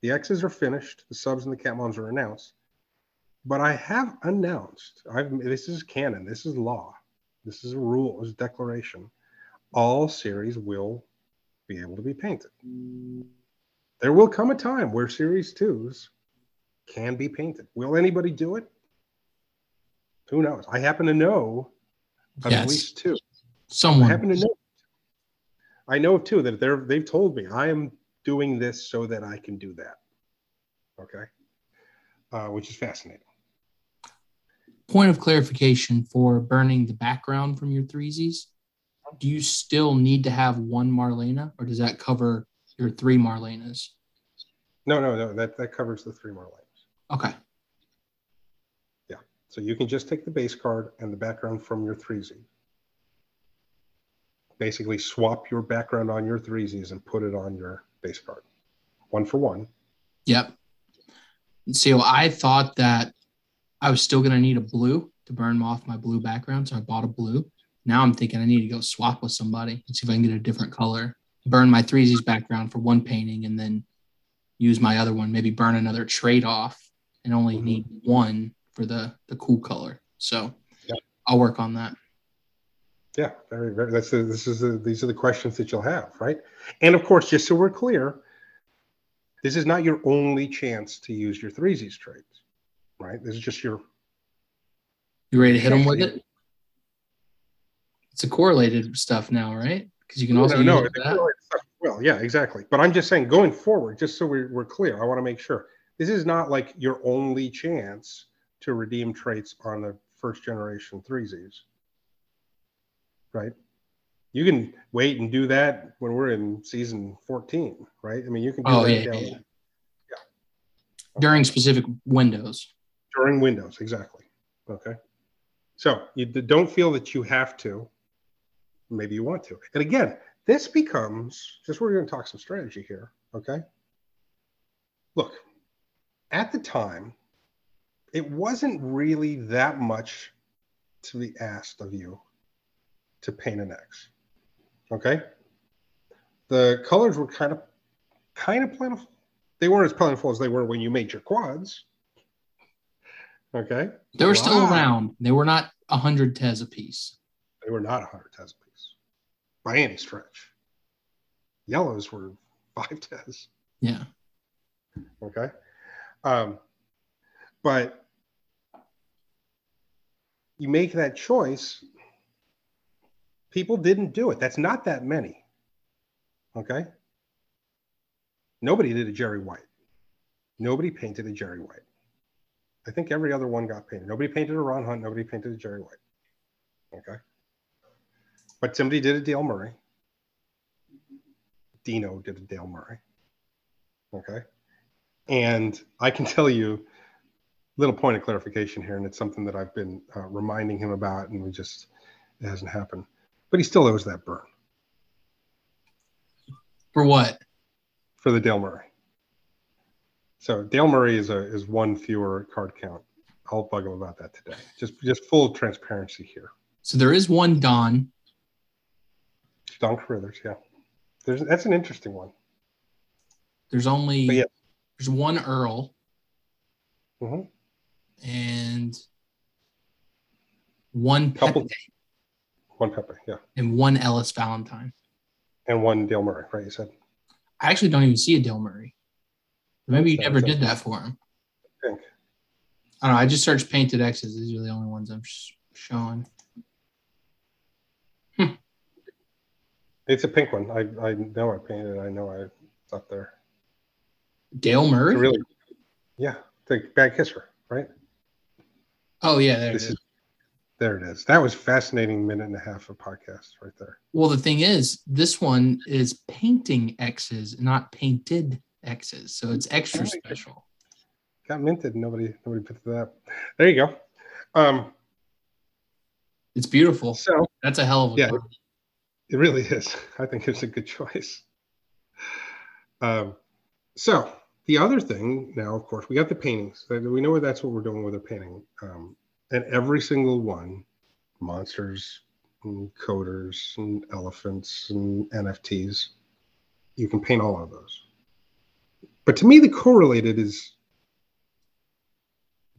The X's are finished. The subs and the cat moms are announced. But I have announced, I've, this is canon, this is law, this is a rule, this is a declaration. All series will be able to be painted. There will come a time where series twos can be painted. Will anybody do it? Who knows? I happen to know of Yes. at least two. I Someone. happen to know. I know of two that they're they've told me I am doing this so that I can do that. Okay, uh, which is fascinating. Point of clarification for burning the background from your threesies. Do you still need to have one Marlena, or does that cover your three Marlenas? No, no, no. That that covers the three Marlenas. Okay. Yeah. So you can just take the base card and the background from your 3Z. Basically, swap your background on your 3Zs and put it on your base card. One for one. Yep. So I thought that I was still going to need a blue to burn off my blue background. So I bought a blue. Now I'm thinking I need to go swap with somebody and see if I can get a different color. Burn my threesies background for one painting and then use my other one, maybe burn another trade off and only Mhm. need one for the, the cool color. So Yep. I'll work on that. Yeah, very, very. That's the, this is the, these are the questions that you'll have, right? And of course, just so we're clear, this is not your only chance to use your 3Zs trades, right? This is just your You ready to hit them with it? It's a correlated stuff now, right? Because you can also no, no, that. Well, yeah, exactly. But I'm just saying, going forward, just so we're, we're clear, I want to make sure this is not like your only chance to redeem traits on the first generation 3Zs. Right? You can wait and do that when we're in season 14, right? I mean, you can do Oh, yeah, yeah, yeah. During specific windows. during Windows, exactly. Okay. So you don't feel that you have to. Maybe you want to. And again, this becomes just we're going to talk some strategy here. Okay. Look, at the time, it wasn't really that much to be asked of you to paint an X. Okay. The colors were kind of kind of plentiful. They weren't as plentiful as they were when you made your quads. Okay. They were still around. They were not a hundred tez a piece. They were not 100 tez by any stretch. Yellows were five tez. Yeah. Okay. Um, but you make that choice. People didn't do it. That's not that many. Okay. Nobody did a Jerry White. Nobody painted a Jerry White. I think every other one got painted. Nobody painted a Ron Hunt. Nobody painted a Jerry White. Okay. But somebody did a Dale Murray. Dino did a Dale Murray. Okay. And I can tell you, little point of clarification here, and it's something that I've been uh, reminding him about, and we just it hasn't happened. But he still owes that burn For what? for the Dale Murray. So Dale Murray is a is one fewer card count. I'll bug him about that today. Just just full transparency here. So there is one Don. Don Carrithers, yeah. There's that's an interesting one. There's only yeah. there's one Earl hmm and one Couple- Pepe One Pepe, yeah, and one Ellis Valentine. and one Dale Murray, right? You said. I actually don't even see a Dale Murray. Maybe you never did that for him. I think. I don't know. I just searched painted X's. These are the only ones I'm sh- showing. It's a pink one. I I know I painted. it. I know I it's up there. Dale Murray? Really, yeah. The bad kisser, right? Oh yeah, there it This is. is there. It is. That was fascinating minute and a half of podcast right there. Well, the thing is, this one is painting X's, not painted X's. So it's extra special. Got minted. Nobody nobody put that. There you go. Um. It's beautiful. So That's a hell of a Yeah. It really is. I think it's a good choice. Um, so the other thing now, of course, we got the paintings. We know that's what we're doing with a painting. Um, and every single one, monsters, and coders, and elephants, and NFTs, you can paint all of those. But to me, the correlated is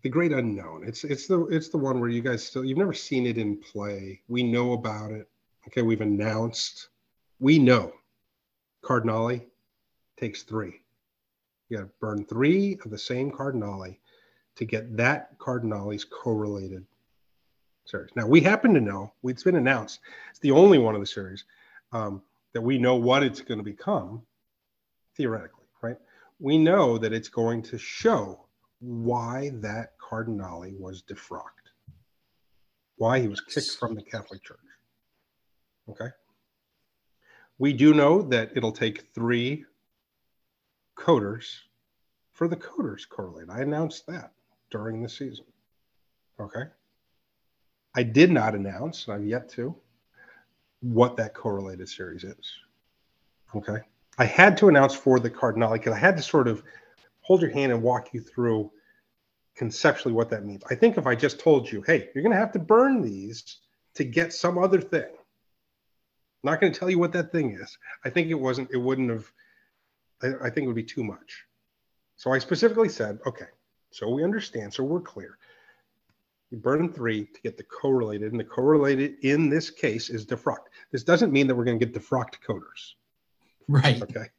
the great unknown. It's it's the it's the one where you guys still you've never seen it in play. We know about it. Okay, we've announced. We know Cardinale takes three. You got to burn three of the same Cardinale to get that Cardinale's correlated series. Now, we happen to know, it's been announced, it's the only one of the series um, that we know what it's going to become, theoretically, right? We know that it's going to show why that Cardinale was defrocked, why he was kicked from the Catholic Church. Okay. We do know that it'll take three coders for the coders correlate. I announced that during the season. Okay. I did not announce, and I've yet to, what that correlated series is. Okay. I had to announce for the Cardinale because I had to sort of hold your hand and walk you through conceptually what that means. I think if I just told you, hey, you're going to have to burn these to get some other thing, I'm not going to tell you what that thing is. I think it wasn't, it wouldn't have, I, I think it would be too much. So I specifically said, okay, so we understand, so we're clear. You burn three to get the correlated, and the correlated in this case is defrocked. This doesn't mean that we're going to get defrocked coders. Right. Okay.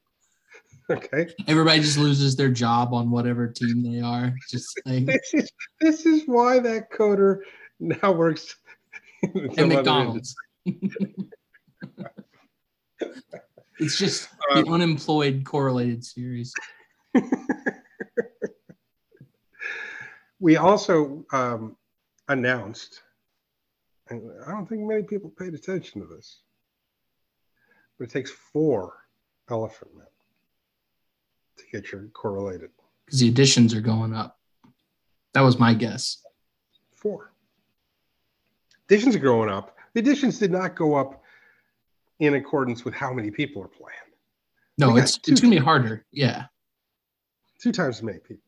Okay. Everybody just loses their job on whatever team they are. Just like This is this is why that coder now works in at McDonald's. It's just the Um, unemployed correlated series. we also um, announced, and I don't think many people paid attention to this, but it takes four elephant men to get your correlated. because the additions are going up. That was my guess. Four. Additions are growing up. The additions did not go up in accordance with how many people are playing. No, it's it's gonna be harder. Yeah. Two times as many people.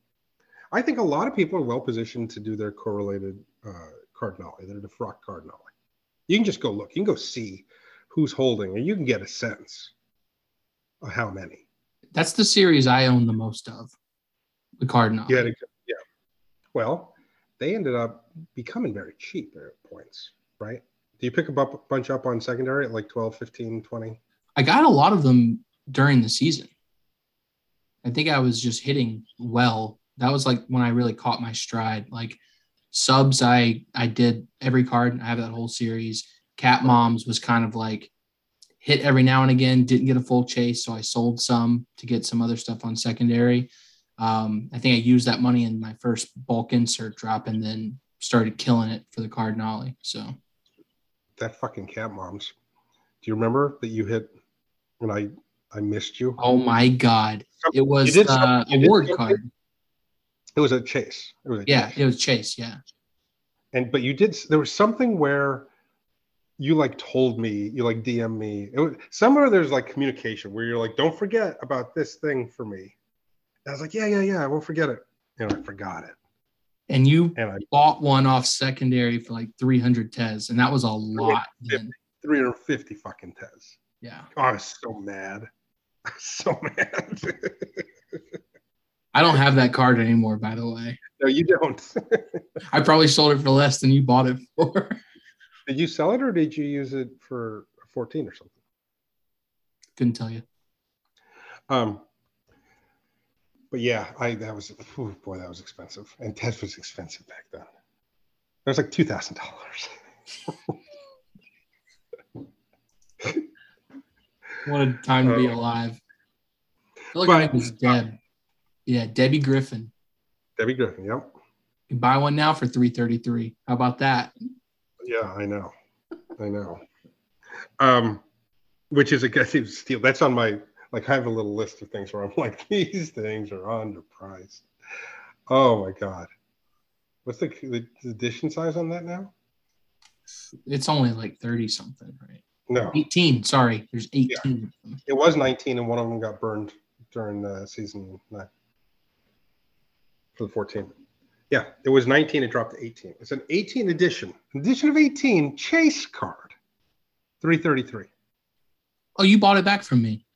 I think a lot of people are well positioned to do their correlated uh, cardinale, their defrock cardinale. You can just go look. You can go see who's holding, and you can get a sense of how many. That's the series I own the most of. The Cardinal. Had yeah. Well, they ended up becoming very cheap at points, right? Do you pick a bunch up on secondary at like 12, 15, 20? I got a lot of them during the season. I think I was just hitting well. That was like when I really caught my stride. Like subs, I I did every card. I have that whole series. Cat moms was kind of like hit every now and again. Didn't get a full chase, so I sold some to get some other stuff on secondary. Um, I think I used that money in my first bulk insert drop, and then started killing it for the Cardinale. So That fucking cat moms. Do you remember that you hit when I I missed you? Oh my god. It was uh, award card. It was a chase. It was a Yeah, chase. it was Chase. Yeah. and but you did there was something where you like told me you like dm me it was somewhere there's like communication where you're like don't forget about this thing for me and i was like yeah yeah yeah i won't forget it and i forgot it And you and bought one off secondary for like 300 tez and that was a lot. Then. 350 fucking tez Yeah. oh i was so mad I was so mad I don't have that card anymore, by the way. no you don't I probably sold it for less than you bought it for. did you sell it or did you use it for 14 or something Couldn't tell you. Um, but yeah, I that was whew, boy, that was expensive, and tez was expensive back then. It was like two thousand dollars. What a time to be Oh. alive. I feel like But- was Deb. Yeah, Debbie Griffin. Debbie Griffin, yep, You can buy one now for 333. How about that? yeah, I know, I know. Um, which is a good steal. That's on my like. I have a little list of things where I'm like, these things are underpriced. Oh my god, what's the, the, the edition size on that now? It's only like 30 something, right? No, 18. Sorry. There's 18 of them. it was 19, and one of them got burned during the season nine for the 14. Yeah, it was 19. It dropped to 18. It's an 18 edition, edition of 18 chase card, 333. Oh, you bought it back from me.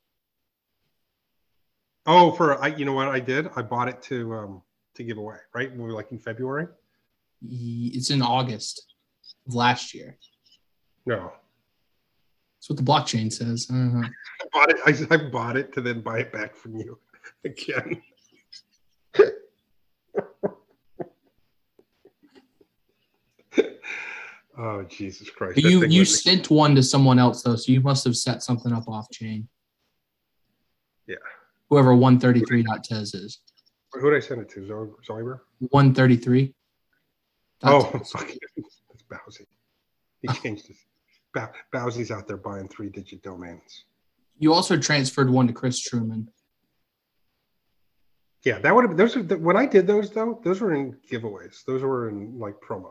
Oh, for I, you know what I did? I bought it to um to give away. Right, we were like in February. It's in August of last year. No, That's what the blockchain says. Uh-huh. I bought it. I, I bought it to then buy it back from you again. oh Jesus Christ! But you you sent one to someone else though, so you must have set something up off chain. Yeah. Whoever 133.tez is. Who did I send it to? Zo- 133. Oh. That's Bowsy. He changed his. Bow- Bowsy's out there buying three-digit domains. You also transferred one to Chris Truman. Yeah, that would have. Those are the, when I did those though. Those were in giveaways. Those were in like promos.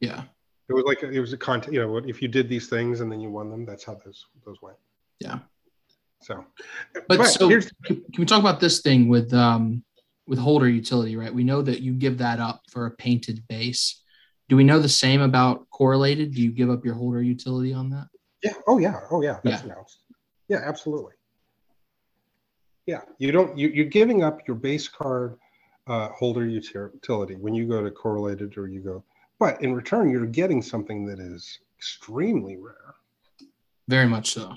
Yeah. It was like it was a content. You know, if you did these things and then you won them, that's how those those went. Yeah. So, But, so can, can we talk about this thing with um with holder utility, right? We know that you give that up for a painted base. Do we know the same about correlated? Do you give up your holder utility on that? yeah. Oh yeah. Oh yeah. That's announced. Yeah, absolutely. Yeah, you don't. You, you're giving up your base card uh, holder utility when you go to correlated or you go, but in return, you're getting something that is extremely rare, Very much so.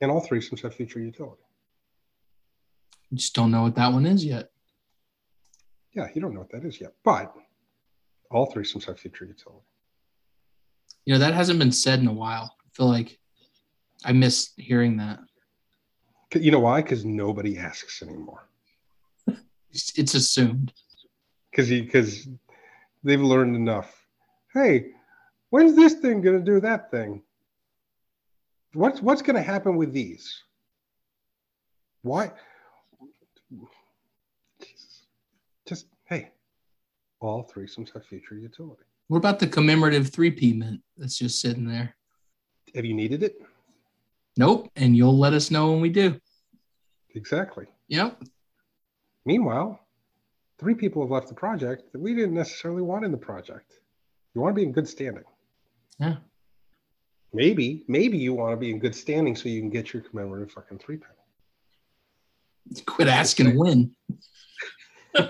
And all three systems have feature utility. You just don't know what that one is yet. Yeah, you don't know what that is yet, but all three systems have feature utility. You know, that hasn't been said in a while. I feel like I miss hearing that. You know why? Because nobody asks anymore. It's, it's assumed. Because because they've learned enough. Hey, when's this thing going to do that thing? What's what's going to happen with these? Why? Jesus. Just hey, all threesomes have future utility. What about the commemorative 3P mint that's just sitting there? Have you needed it? Nope. And you'll let us know when we do. Exactly. Yep. Meanwhile, three people have left the project that we didn't necessarily want in the project. You want to be in good standing. Yeah. Maybe, maybe you want to be in good standing so you can get your commemorative fucking three penny. Quit asking when.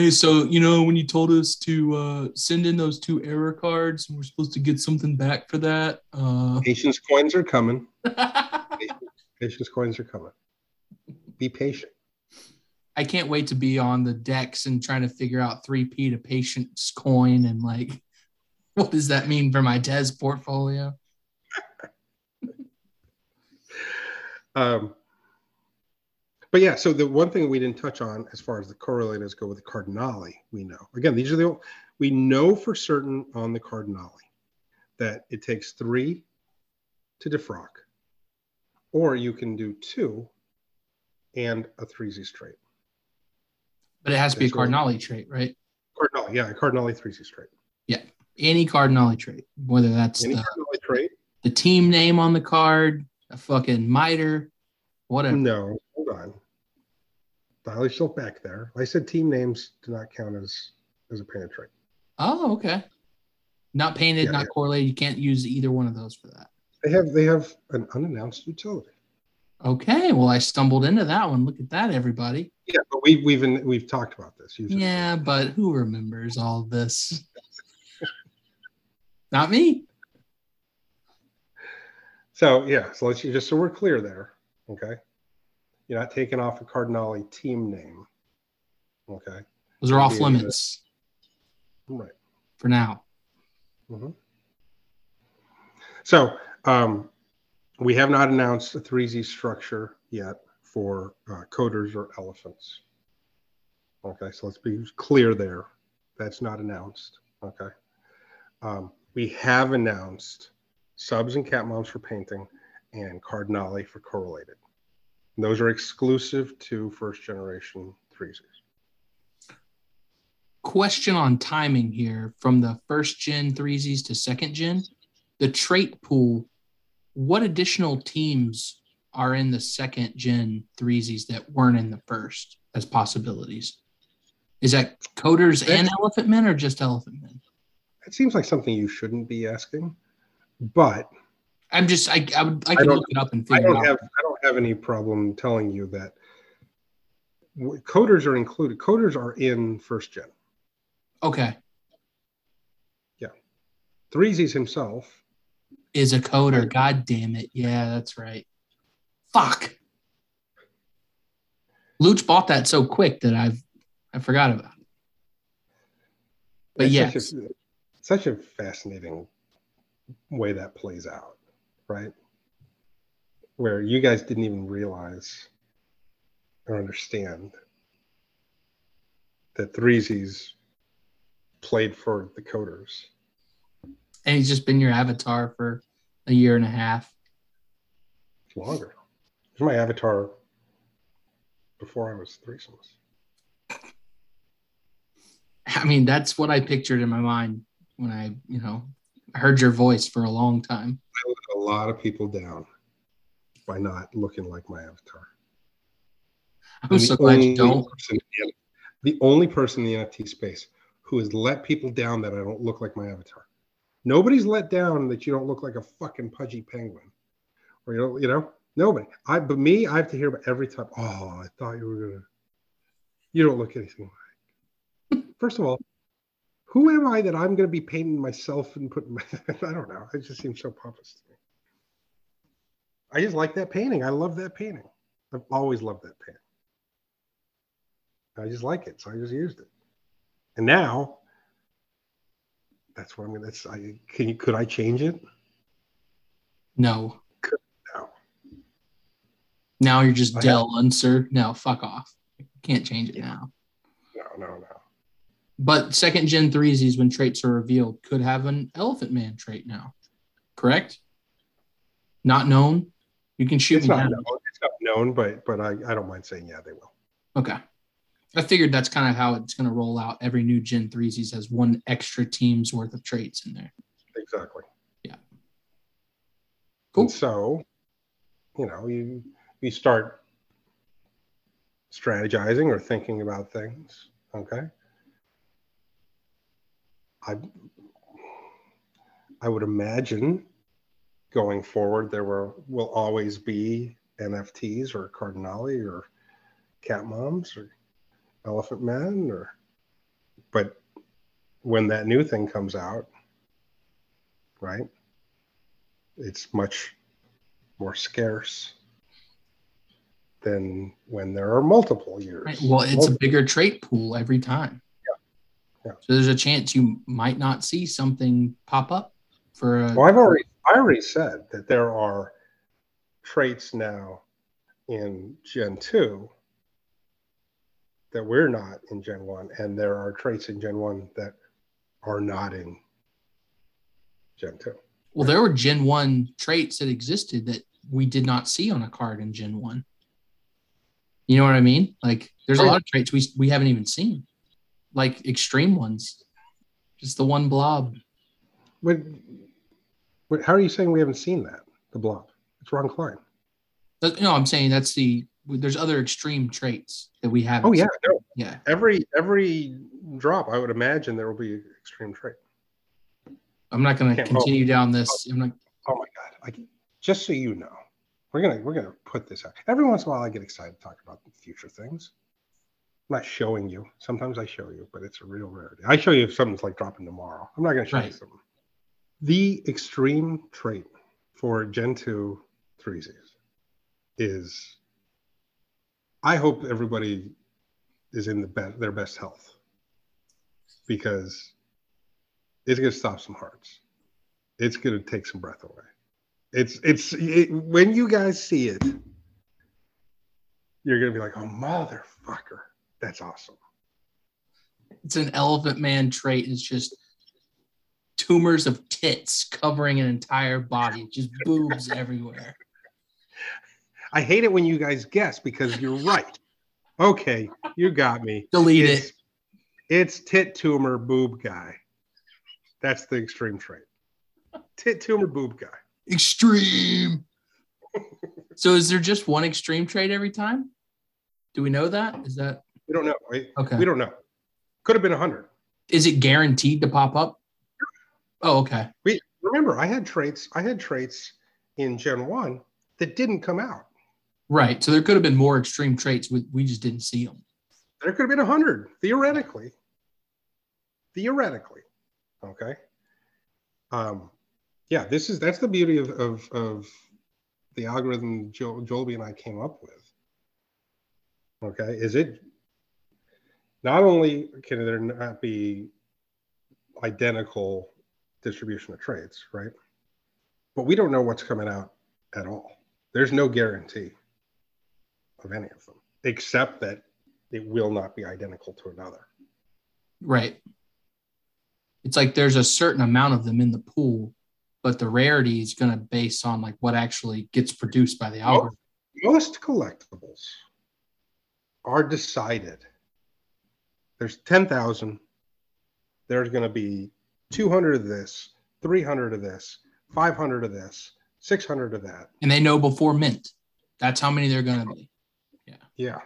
Hey, so you know when you told us to uh, send in those two error cards, and we're supposed to get something back for that. Uh, Patience coins are coming. Patience coins are coming. Be patient. I can't wait to be on the decks and trying to figure out three P to patience coin and like, what does that mean for my Des portfolio? Um, but yeah, so the one thing we didn't touch on as far as the correlators go with the Cardinale, we know. Again, these are the we know for certain on the Cardinale that it takes three to defrock, or you can do two and a 3Z straight. But it has to be a That's. Cardinale trait, right? Cardinale, yeah, Cardinale 3Z straight. Any Cardinale trait, whether that's Any the, trait? the team name on the card, a fucking miter, whatever. No, hold on. Dialy's still back there. I said team names do not count as as a painted trait. Oh, okay. Not painted, Yeah, not yeah. correlated. You can't use either one of those for that. They have they have an unannounced utility. Okay, well, I stumbled into that one. Look at that, everybody. Yeah, but we we've been, we've talked about this. Usually. Yeah, but who remembers all this? Not me. So yeah, so let's just so we're clear there. Okay. You're not taking off a Cardinale team name. Okay. Those are off Yeah. limits Right. for now. Mhm. So um, we have not announced a 3Z structure yet for uh, coders or elephants. Okay, so let's be clear there. That's not announced. Okay. Um, we have announced subs and cat moms for painting and Cardinale for correlated. And those are exclusive to first generation 3Zs. Question on timing here from the first gen 3Zs to second gen. The trait pool, what additional teams are in the second gen 3Zs that weren't in the first as possibilities? Is that coders and elephant men or just elephant men? It seems like something you shouldn't be asking, but I'm just I I, would, I I can look it up and I figure it don't out. have I don't have any problem telling you that coders are included. Coders are in first gen. okay. Yeah. Threesies himself. Is a coder. God damn it. Yeah, that's right. Fuck. Luch bought that so quick that I've I forgot about it. But yes. Such a, fascinating way that plays out, right? Where you guys didn't even realize or understand that Threesies played for the coders. And he's just been your avatar for a year and a half. longer. Was my avatar before I was threesomes. I mean, that's what I pictured in my mind when I, you know, heard your voice for a long time. I let a lot of people down by not looking like my avatar. I'm so glad you don't. person the, the only person in the NFT space who has let people down that I don't look like my avatar. Nobody's let down that you don't look like a fucking pudgy penguin, or you don't, you know, nobody. I, but me, I have to hear about every time. Oh, I thought you were gonna. You don't look anything like. First of all, who am I that I'm gonna be painting myself and putting my? I don't know. It just seems so pompous to me. I just like that painting. I love that painting. I've always loved that painting. I just like it, so I just used it. And now, that's what I'm gonna. That's I can you could I change it? No. No. Now you're just I Del Unser. No, fuck off. Can't change it now. No, no, no. But second gen threesies, when traits are revealed, could have an elephant man trait now. Correct? Not known. You can shoot It's me not down. known. It's not known, but but I, I don't mind saying yeah, they will. Okay. I figured that's kind of how it's going to roll out. Every new Gen 3s has one extra team's worth of traits in there. Exactly. Yeah. Cool. And so, you know, you you start strategizing or thinking about things. Okay. I I would imagine going forward there will will always be NFTs or Cardinale or cat moms or elephant men or but when that new thing comes out, right? It's much more scarce than when there are multiple years. Right. Well, it's a bigger trait pool every time. Yeah. So there's a chance you might not see something pop up for a Well, I've already I already said that there are traits now in Gen 2 that we're not in Gen 1, and there are traits in Gen 1 that are not in Gen 2. well, there were Gen 1 traits that existed that we did not see on a card in Gen 1. You know what I mean? Like there's a Oh, lot of traits we we haven't even seen. Like extreme ones. Just the one blob. What, what, how are you saying we haven't seen that? The blob. It's Ron Klein. No, I'm saying that's the there's other extreme traits that we haven't Oh yeah, no, Yeah. every every drop, I would imagine there will be an extreme trait. I'm not gonna Can't- continue down this. I'm not Oh my god! I, just so you know, we're gonna we're gonna put this out. Every once in a while, I get excited to talk about future things. I'm not showing you. Sometimes I show you, but it's a real rarity. I show you if something's like dropping tomorrow. I'm not gonna show you something. The extreme trait for Gen 2 threesies is I hope everybody is in the best their best health because it's gonna stop some hearts. It's gonna take some breath away. It's it's it, when you guys see it, you're gonna be like, oh motherfucker, that's awesome. it's an elephant man trait. It's just tumors of tits covering an entire body, just boobs everywhere. I hate it when you guys guess because you're right. Okay, you got me. Delete It's, it. it's tit tumor boob guy. That's the extreme trait. Tit tumor boob guy. Extreme. so is there just one extreme trait every time? Do we know that? Is that We don't know. We, okay? we don't know. Could have been a hundred. Is it guaranteed to pop up? Oh, okay. We remember I had traits. I had traits in Gen One that didn't come out. Right. So there could have been more extreme traits. We, we just didn't see them. There could have been a hundred theoretically. Theoretically, okay. Um, yeah, this is that's the beauty of of, of the algorithm Joel, Joelby and I came up with. Okay, is it not only can there not be identical distribution of traits, right? But we don't know what's coming out at all. There's no guarantee of any of them, except that it will not be identical to another. Right. It's like there's a certain amount of them in the pool, but the rarity is going to base on like what actually gets produced by the algorithm. Most collectibles are decided. There's 10,000. There's going to be 200 of this, 300 of this, 500 of this, 600 of that. And they know before mint. That's how many they're going to be. Yeah. Yeah.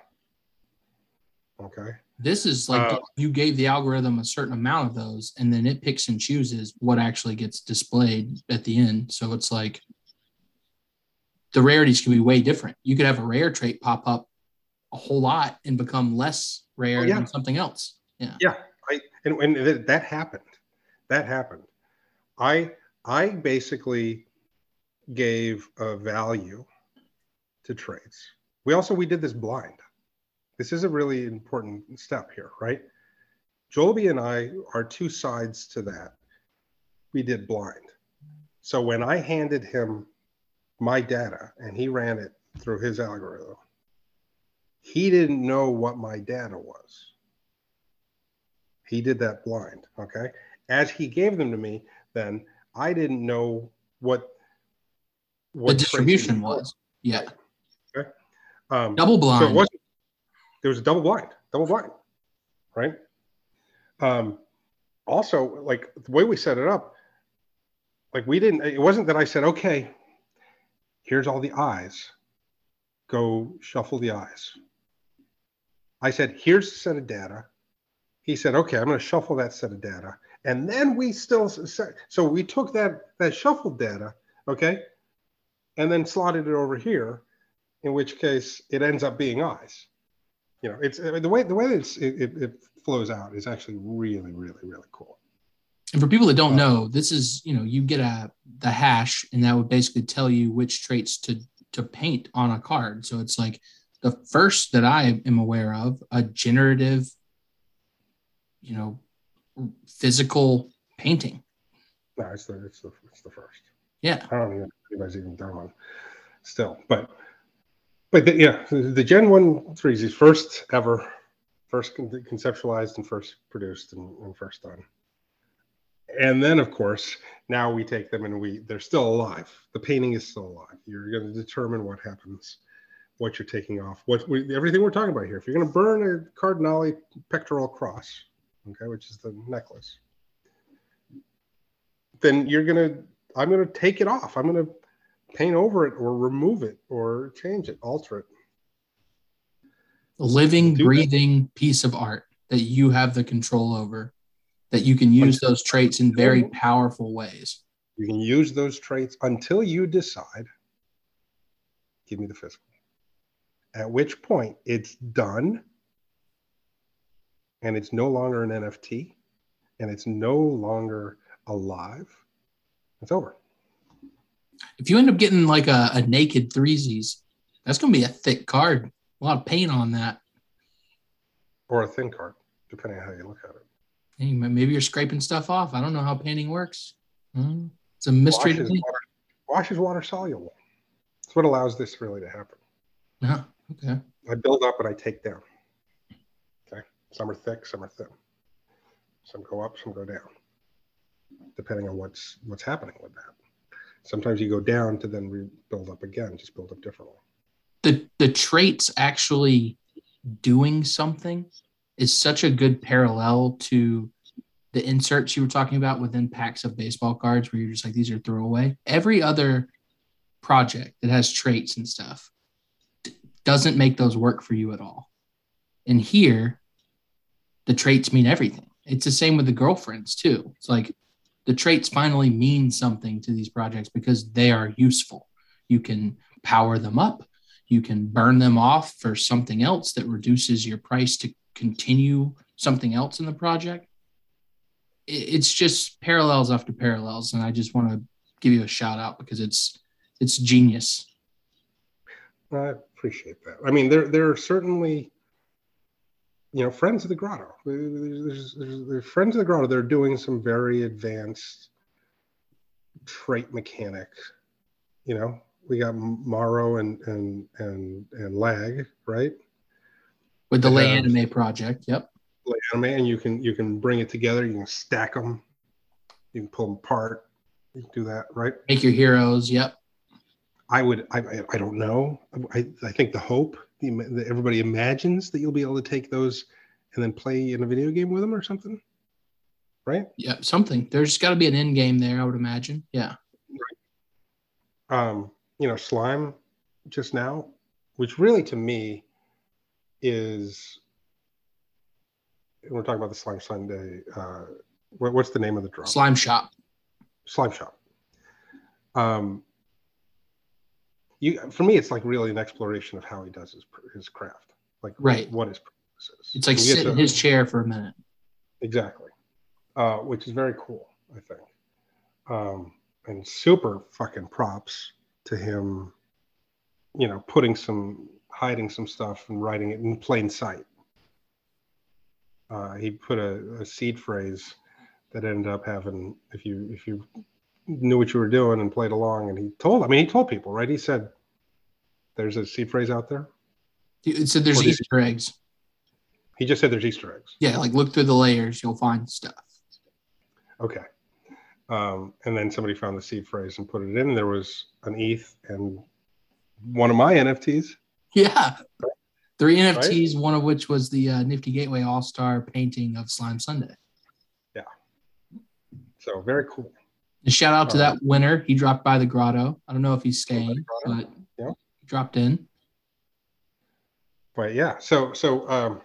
Okay. This is like Uh, you gave the algorithm a certain amount of those, and then it picks and chooses what actually gets displayed at the end. So it's like the rarities can be way different. You could have a rare trait pop up a whole lot and become less rare Oh, yeah. than something else. Yeah. Yeah, I and, and that, that happened. That happened. I I basically gave a value to traits. We also we did this blind. This is a really important step here, right? Joelby and I are two sides to that. We did blind. So when I handed him my data and he ran it through his algorithm, he didn't know what my data was. He did that blind. Okay. As he gave them to me, then I didn't know what what traits distribution he was. Yeah. Um, Double so blind. it wasn't. There was a double blind. Double blind. Right. Um, also, like the way we set it up, like we didn't. It wasn't that I said, okay, here's all the eyes. Go shuffle the eyes. I said, here's the set of data. He said, okay, I'm going to shuffle that set of data. And then we still so we took that that shuffled data, okay, and then slotted it over here, in which case it ends up being eyes. You know, it's uh, the way the way that it, it, it flows out is actually really, really, really cool. And for people that don't know, this is you know you get a the hash, and that would basically tell you which traits to to paint on a card. So it's like the first that I am aware of a generative, you know, physical painting. No, it's the it's the it's the first. Yeah, I don't know if anybody's even done one still, but but the, yeah, the, Gen One three is the first ever, first conceptualized and first produced and, and first done. And then of course now we take them and we they're still alive. The painting is still alive. You're going to determine what happens, what you're taking off, what we, everything we're talking about here. If you're going to burn a cardinale pectoral cross, okay, which is the necklace, then you're going to I'm going to take it off. I'm going to paint over it or remove it or change it, alter it. a living, Do that. breathing piece of art that you have the control over, that you can use those traits in very powerful ways. You can use those traits until you decide, give me the physical. At which point it's done and it's no longer an NFT and it's no longer alive. It's over. If you end up getting like a, a naked threesies, that's going to be a thick card. A lot of paint on that. Or a thin card, depending on how you look at it. Hey, maybe you're scraping stuff off. I don't know how painting works. Hmm, It's a mystery Wash to me. water, wash is water soluble. That's what allows this really to happen. Huh, okay. I build up and I take down. Okay. Some are thick, some are thin. Some go up, some go down. Depending on what's what's happening with that. Sometimes you go down to then rebuild up again, just build up differently. The the traits actually doing something is such a good parallel to the inserts you were talking about within packs of baseball cards where you're just like these are throwaway. Every other project that has traits and stuff doesn't make those work for you at all. And here, the traits mean everything. It's the same with the girlfriends too. It's like the traits finally mean something to these projects because they are useful. You can power them up, you can burn them off for something else that reduces your price to continue something else in the project. It's just parallels after parallels, and I just want to give you a shout out because it's it's genius. I appreciate that. I mean, there there are certainly, you know, friends of the grotto. There's, there's, there's friends of the grotto. They're doing some very advanced trait mechanics. You know, we got Morrow and and and and Lag, right? With the Lay Yeah. Uh, anime project, yep. Lay anime, and you can you can bring it together. You can stack them. You can pull them apart. You can do that, right? Make your heroes, yep. I would. I. I- don't know. I. I think the hope the, that everybody imagines that you'll be able to take those and then play in a video game with them or something, right? Yeah, something. There's got to be an end game there, I would imagine. Yeah. Um, you know, slime just now, which really to me is. We're talking about the slime Sunday. Uh, what, what's the name of the drop? Slime Shop. slime shop. Um, you for me, it's like really an exploration of how he does his his craft, like Right. what his purpose is. It's like sit in his chair for a minute. exactly, uh, which is very cool, I think, um, and super fucking props to him. You know, putting some hiding some stuff and writing it in plain sight. Uh, he put a, a seed phrase that ended up having if you if you knew what you were doing and played along and he told i mean he told people right he said there's a seed phrase out there It said there's Easter eggs. he just said there's easter eggs Yeah, like look through the layers, you'll find stuff. okay um, and then somebody found the seed phrase and put it in there was an eth and one of my nfts Yeah. Three NFTs, one of which was the uh, Nifty Gateway All Star painting of Slime Sunday. Yeah. So very cool And shout out to Uh, that winner. He dropped by the grotto. I don't know if he's staying, but Yeah. Dropped in. but yeah. So so um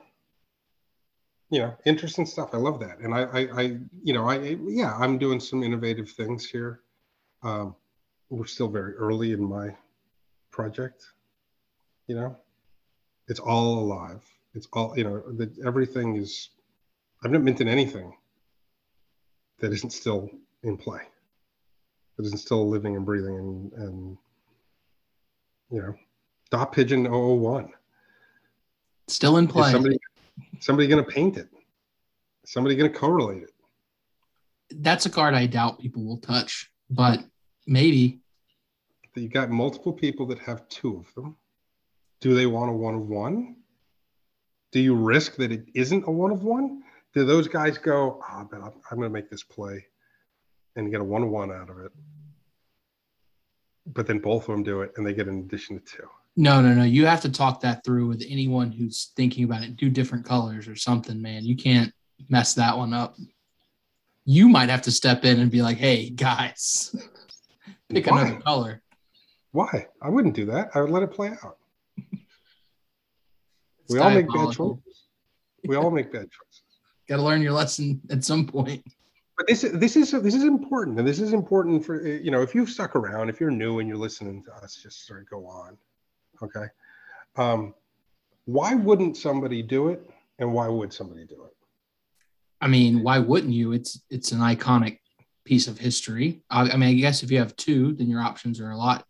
you know interesting stuff. I love that. And i i, I you know i yeah i'm doing some innovative things here. Um we're still very early in my project you know? It's all alive. It's all you know the, everything is I've not minted anything that isn't still in play, that isn't still living and breathing and, and you know, Dot Pigeon 001. Still in Is play. somebody somebody going to paint it? Somebody going to correlate it? That's a card I doubt people will touch, but maybe. You got multiple people that have two of them. Do they want a one of one? Do you risk that it isn't a one of one? Do those guys go, ah, but I'm, I'm going to make this play and get a one of one out of it? But then both of them do it and they get an addition to two. No, no, no. You have to talk that through with anyone who's thinking about it. Do different colors or something, man. You can't mess that one up. You might have to step in and be like, hey, guys, pick Why? another color. Why? I wouldn't do that. I would let it play out. We all make bad choices. We all make bad choices. Got to learn your lesson at some point. But this this is this is important, and this is important for you know if you've stuck around, if you're new and you're listening to us, just sort of go on, okay? Um, why wouldn't somebody do it, and why would somebody do it? I mean, why wouldn't you? It's it's an iconic piece of history. I, I mean, I guess if you have two, then your options are a lot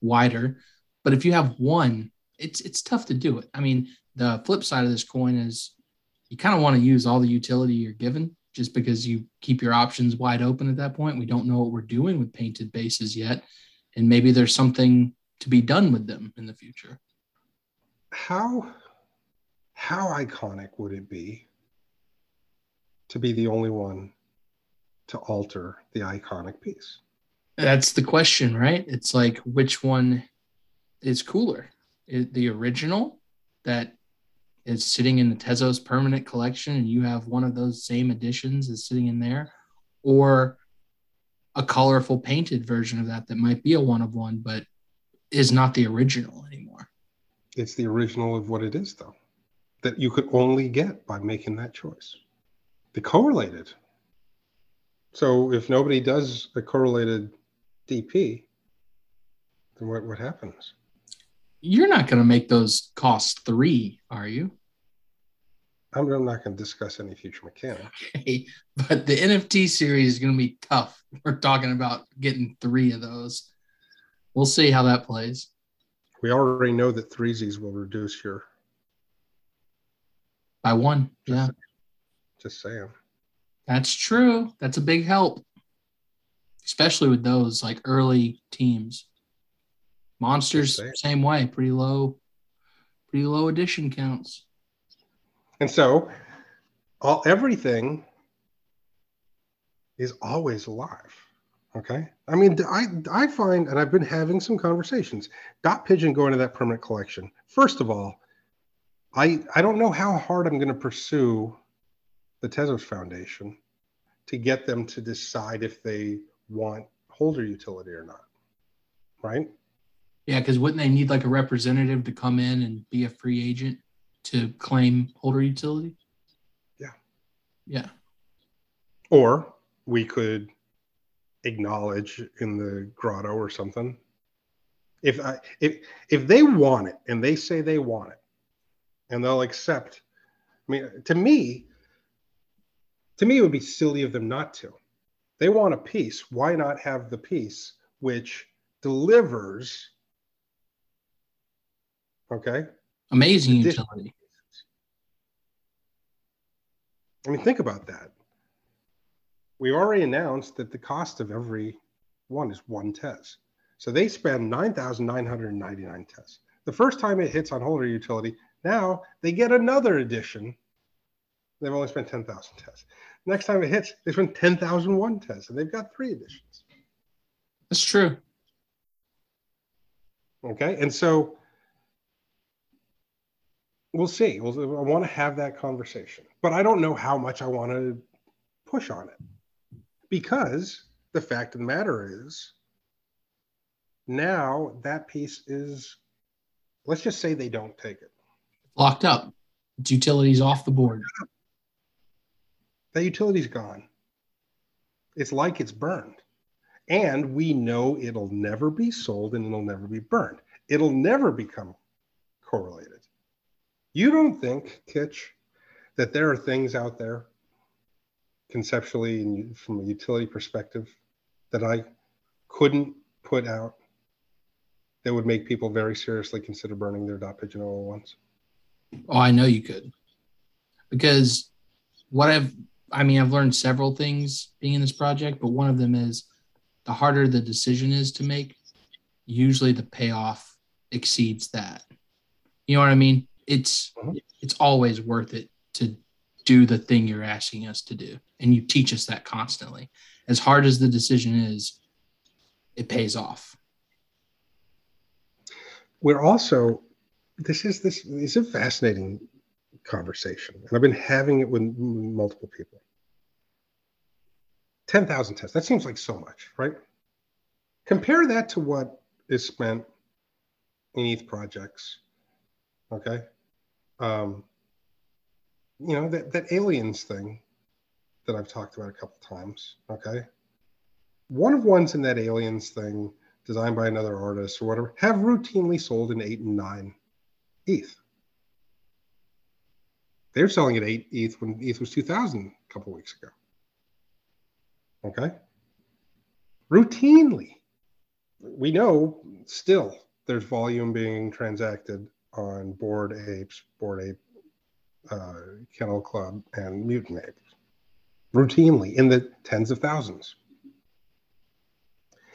wider. But if you have one, it's it's tough to do it. I mean, the flip side of this coin is you kind of want to use all the utility you're given just because you keep your options wide open at that point. We don't know what we're doing with painted bases yet. And maybe there's something to be done with them in the future. How how iconic would it be to be the only one to alter the iconic piece? That's the question, right? It's like which one is cooler? Is the original that is sitting in the Tezos permanent collection and you have one of those same editions is sitting in there, or a colorful painted version of that that might be a one of one, but is not the original anymore. It's the original of what it is, though, that you could only get by making that choice. The correlated. So if nobody does a correlated DP, then what, what happens? You're not going to make those cost three, are you? I'm, I'm not going to discuss any future mechanic. Okay, but the NFT series is going to be tough. We're talking about getting three of those. We'll see how that plays. We already know that threesies will reduce your. By one. Yeah, Just saying. that's true. That's a big help, especially with those like early teams. Monsters, same way, pretty low, pretty low addition counts. And so, all everything is always alive. Okay. I mean, I I find, and I've been having some conversations. Dot Pigeon going to that permanent collection. First of all, I I don't know how hard I'm going to pursue the Tezos Foundation to get them to decide if they want holder utility or not. Right. Yeah, because wouldn't they need like a representative to come in and be a free agent to claim holder utility? Yeah. Yeah. Or we could acknowledge in the grotto or something. If I if if they want it and they say they want it, and they'll accept. I mean, to me, to me, it would be silly of them not to. They want a piece. Why not have the piece which delivers? Okay. Amazing Addition- utility. I mean, think about that. We already announced that the cost of every one is one tez. So they spend 9,999 tez. The first time it hits on holder utility, now they get another edition. They've only spent 10,000 tez. Next time it hits, they spend 10,001 tez, and they've got three editions. That's true. Okay. And so we'll see. We'll, I want to have that conversation, but I don't know how much I want to push on it because the fact of the matter is now that piece is, let's just say they don't take it. Locked up. Its utilities off the board. That utility's gone. It's like it's burned. And we know it'll never be sold and it'll never be burned. It'll never become correlated. You don't think, Kitch, that there are things out there conceptually and from a utility perspective that I couldn't put out that would make people very seriously consider burning their dot pigeon ones? Oh, I know you could. Because what I've I mean, I've learned several things being in this project, but one of them is the harder the decision is to make, usually the payoff exceeds that. You know what I mean? It's Mhm. it's always worth it to do the thing you're asking us to do. And you teach us that constantly. As hard as the decision is, it pays off. We're also this is this is a fascinating conversation, and I've been having it with multiple people. Ten thousand tez. That seems like so much, right? Compare that to what is spent in ETH projects. Okay, um, you know that that aliens thing that I've talked about a couple times. Okay, one of ones in that aliens thing designed by another artist or whatever have routinely sold in eight and nine ETH. They're selling at eight ETH when ETH was 2000 a couple weeks ago. Okay. Routinely. We know still there's volume being transacted on Bored Apes, Bored Ape, uh, Kennel Club, and Mutant Apes. Routinely in the tens of thousands.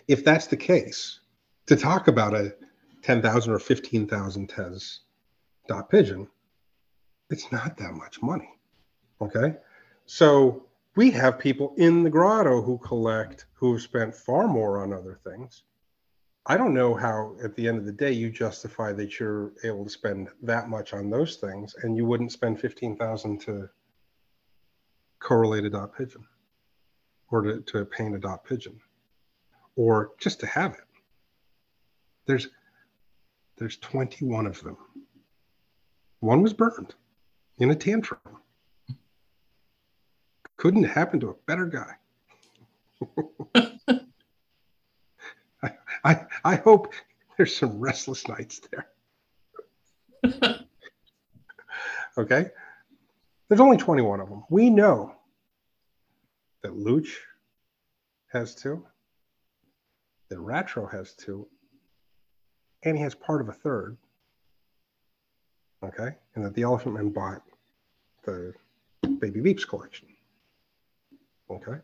If that's the case, to talk about a 10,000 or 15,000 tez dot pigeon, it's not that much money. Okay. So we have people in the grotto who collect who have spent far more on other things. I don't know how at the end of the day you justify that you're able to spend that much on those things and you wouldn't spend 15,000 to correlate a dot pigeon or to, to paint a dot pigeon or just to have it. There's there's 21 of them. One was burned in a tantrum. Couldn't happen to a better guy. I, I, hope there's some restless nights there. okay? There's only 21 of them. We know that Luch has two, that Ratro has two, and he has part of a third. Okay, and that the Elephant Man bought the Baby Beeps collection. Okay,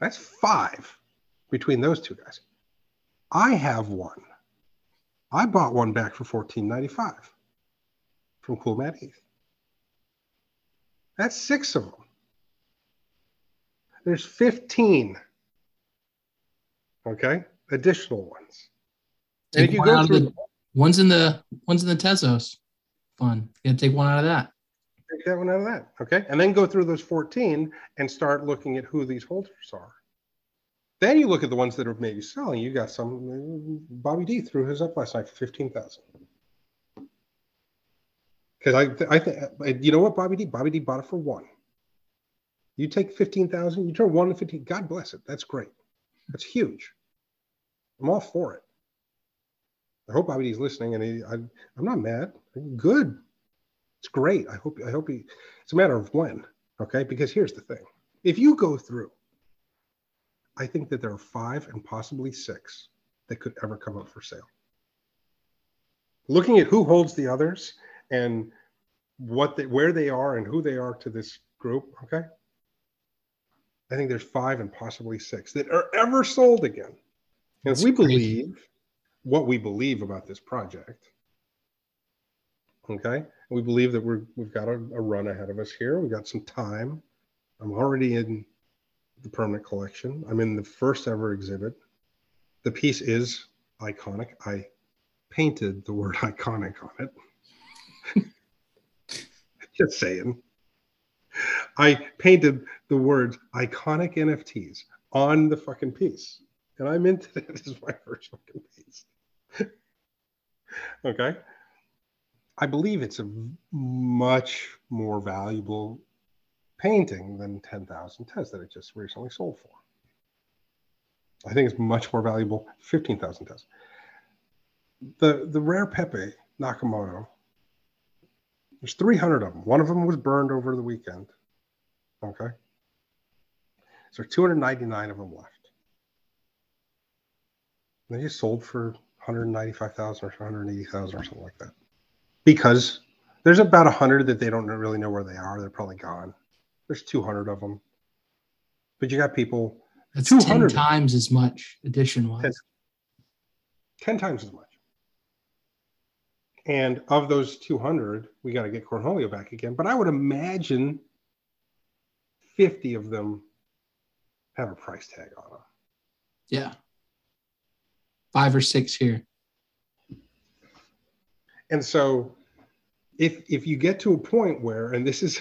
that's five between those two guys. I have one. I bought one back for fourteen ninety five from Cool Matt Heath. That's six of them. There's 15. Okay, additional ones. And Take if you one go through, the, one's in the one's in the Tezos. Fun. You gotta take one out of that. take that one out of that. Okay, and then go through those 14 and start looking at who these holders are. Then you look at the ones that are maybe selling. You got some. Uh, Bobby D threw his up last night for 15,000. Because I, I think, uh, you know what, Bobby D? Bobby D bought it for one. You take 15,000, you turn one to 15. God bless it. That's great. That's huge. I'm all for it. I hope Bobby D's listening, and he, I, I'm not mad. Good. It's great. I hope. I hope he. It's a matter of when. Okay. Because here's the thing: if you go through, I think that there are five and possibly six that could ever come up for sale. Looking at who holds the others and what they, where they are and who they are to this group. Okay. I think there's five and possibly six that are ever sold again. And if we crazy. believe what we believe about this project, okay, we believe that we're we've got a, a run ahead of us here. We've got some time. I'm already in the permanent collection. I'm in the first ever exhibit. The piece is iconic. I painted the word iconic on it. Just saying. I painted the words iconic NFTs on the fucking piece. And I minted it as my first fucking piece. okay. I believe it's a much more valuable painting than 10,000 tez that it just recently sold for. I think it's much more valuable 15,000 tez. The, the rare Pepe Nakamoto, there's 300 of them. One of them was burned over the weekend. Okay. So 299 of them left. They just sold for 195,000 or 180,000 or something like that. Because there's about 100 that they don't really know where they are. They're probably gone. There's 200 of them. But you got people That's 10 200. times as much edition wise. 10 times as much. And of those 200, we got to get Cornholio back again. But I would imagine 50 of them have a price tag on them. Yeah. Five or six here. And so if if you get to a point where, and this is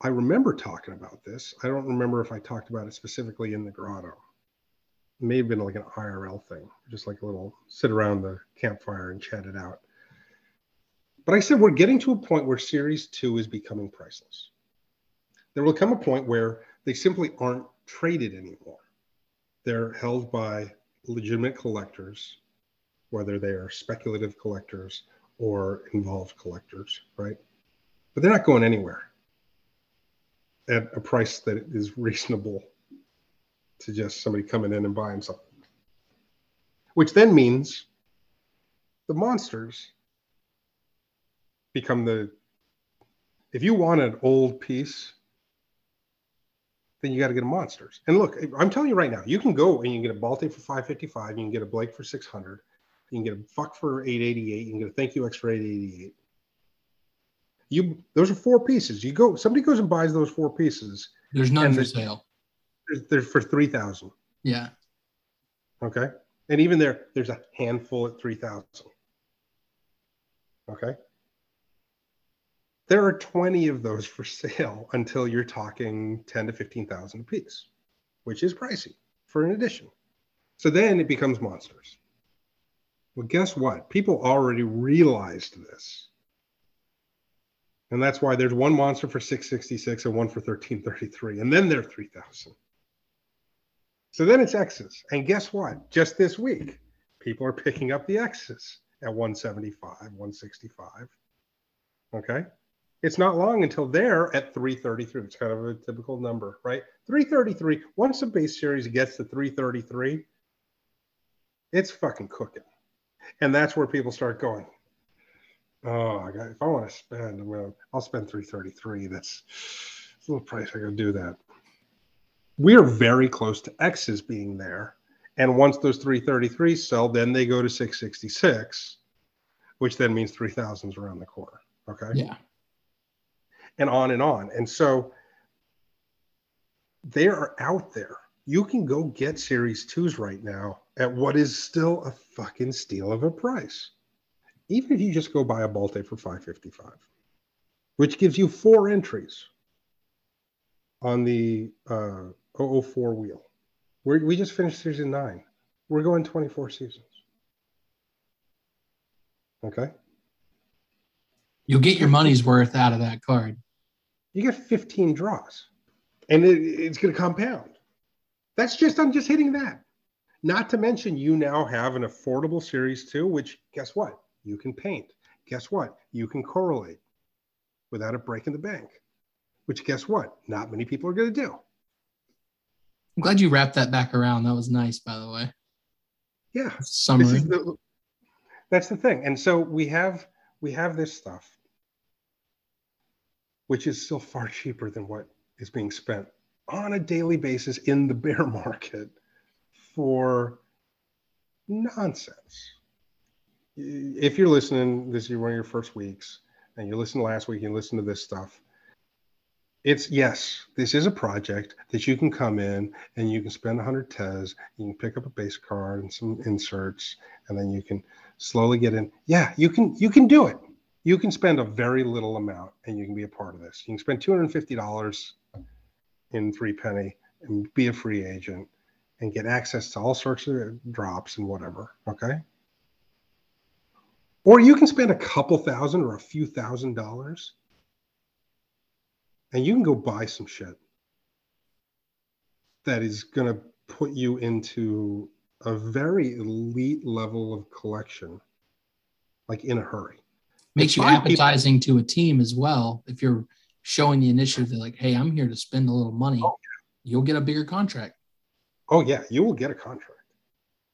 I remember talking about this. I don't remember if I talked about it specifically in the grotto. It may have been like an IRL thing, just like a little sit around the campfire and chat it out. But I said we're getting to a point where series two is becoming priceless. There will come a point where they simply aren't traded anymore. They're held by legitimate collectors, whether they are speculative collectors or involved collectors, right? But they're not going anywhere at a price that is reasonable to just somebody coming in and buying something. Which then means the monsters become the if you want an old piece then you got to get a monsters and look i'm telling you right now you can go and you can get a Balte for 555 you can get a blake for 600 you can get a fuck for 888 you can get a thank you x for 888 you those are four pieces you go somebody goes and buys those four pieces There's none for sale. they're, they're for 3000 Yeah. Okay. And even there, there's a handful at 3,000. Okay. There are 20 of those for sale until you're talking 10 to 15,000 a piece, which is pricey for an edition. So then it becomes monsters. Well, guess what? People already realized this. And that's why there's one monster for 666 and one for 1333. And then they're 3,000. So then it's X's. And guess what? Just this week, people are picking up the X's at 175, 165. Okay. It's not long until they're at 333. It's kind of a typical number, right? 333. Once the base series gets to 333, it's fucking cooking. And that's where people start going. Oh, I got, if I want to spend, I'm gonna, I'll spend 333. That's a little price. I gotta do that we are very close to X's being there. And once those 333s sell, then they go to 666, which then means 3000s around the corner. Okay. Yeah. And on and on. And so they are out there. You can go get Series 2s right now at what is still a fucking steal of a price. Even if you just go buy a Balte for 555, which gives you four entries on the uh, 004 wheel. We're, we just finished season nine. We're going 24 seasons. Okay. You'll get your money's worth out of that card. You get 15 draws and it, it's going to compound. That's just, I'm just hitting that. Not to mention, you now have an affordable series too, which guess what? You can paint. Guess what? You can correlate without it breaking the bank, which guess what? Not many people are going to do. I'm glad you wrapped that back around. That was nice, by the way. Yeah. Summary. the, that's the thing and so we have we have this stuff which is still far cheaper than what is being spent on a daily basis in the bear market for nonsense if you're listening this is one of your first weeks and you listened last week you listen to this stuff it's yes this is a project that you can come in and you can spend 100 tez you can pick up a base card and some inserts and then you can slowly get in. Yeah you can you can do it. You can spend a very little amount and you can be a part of this. You can spend $250 in three penny and be a free agent and get access to all sorts of drops and whatever okay or you can spend a couple thousand or a few thousand dollars and you can go buy some shit that is going to put you into a very elite level of collection like in a hurry Makes you five people- appetizing to a team as well. If you're showing the initiative that like, hey, I'm here to spend a little money, Oh, you'll get a bigger contract. Oh yeah, you will get a contract.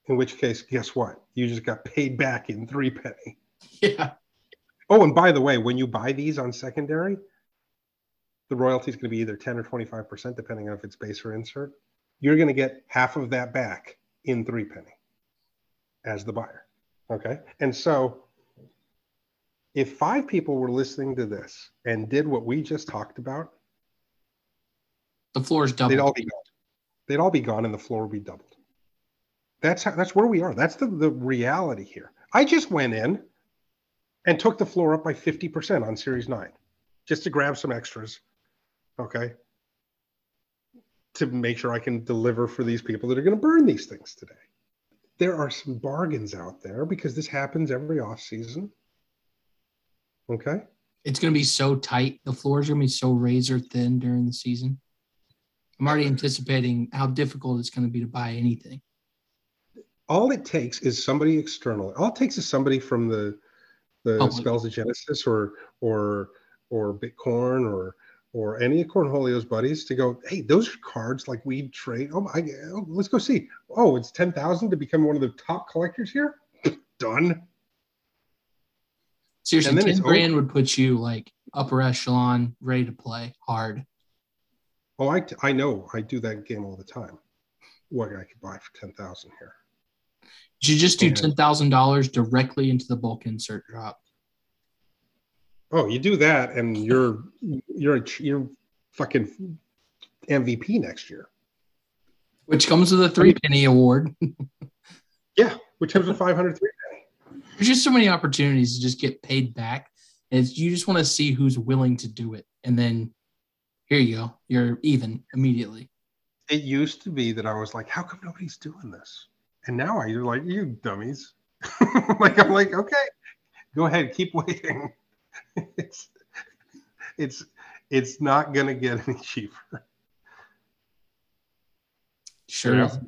In which case, guess what? You just got paid back in three penny. Yeah. Oh, and by the way, when you buy these on secondary, the royalty is going to be either 10 or 25%, depending on if it's base or insert. You're going to get half of that back in three penny as the buyer. Okay. And so if five people were listening to this and did what we just talked about, The floor is they'd all be gone. They'd all be gone and the floor would be doubled. That's how that's where we are. That's the, the reality here. I just went in and took the floor up by 50% on series nine just to grab some extras. Okay. To make sure I can deliver for these people that are going to burn these things today. There are some bargains out there because this happens every off season. Okay. It's going to be so tight. The floor is going to be so razor thin during the season. I'm already anticipating how difficult it's going to be to buy anything. all it takes is somebody external. All it takes is somebody from the the oh, Public. spells of Genesis or or or Bitcoin or or any of Cornholio's buddies to go, hey, those are cards like we trade. Oh my, oh, let's go see. Oh, it's ten thousand to become one of the top collectors here. Done. Seriously, And then 10 it's grand would put you like upper echelon, ready to play hard. Oh, I I know. I do that game all the time. What I could buy for ten thousand here. You should just do $10,000 directly into the bulk insert drop. Oh, you do that, and you're you're a, you're fucking MVP next year. which comes with a three penny award. Yeah, which comes with 500 penny. There's just so many opportunities to just get paid back. And it's, you just want to see who's willing to do it. And then here you go. You're even immediately. It used to be that I was like, how come nobody's doing this? And now I you're like, you dummies. like I'm like, okay, go ahead, keep waiting. it's it's it's not gonna get any cheaper. Sure. Is.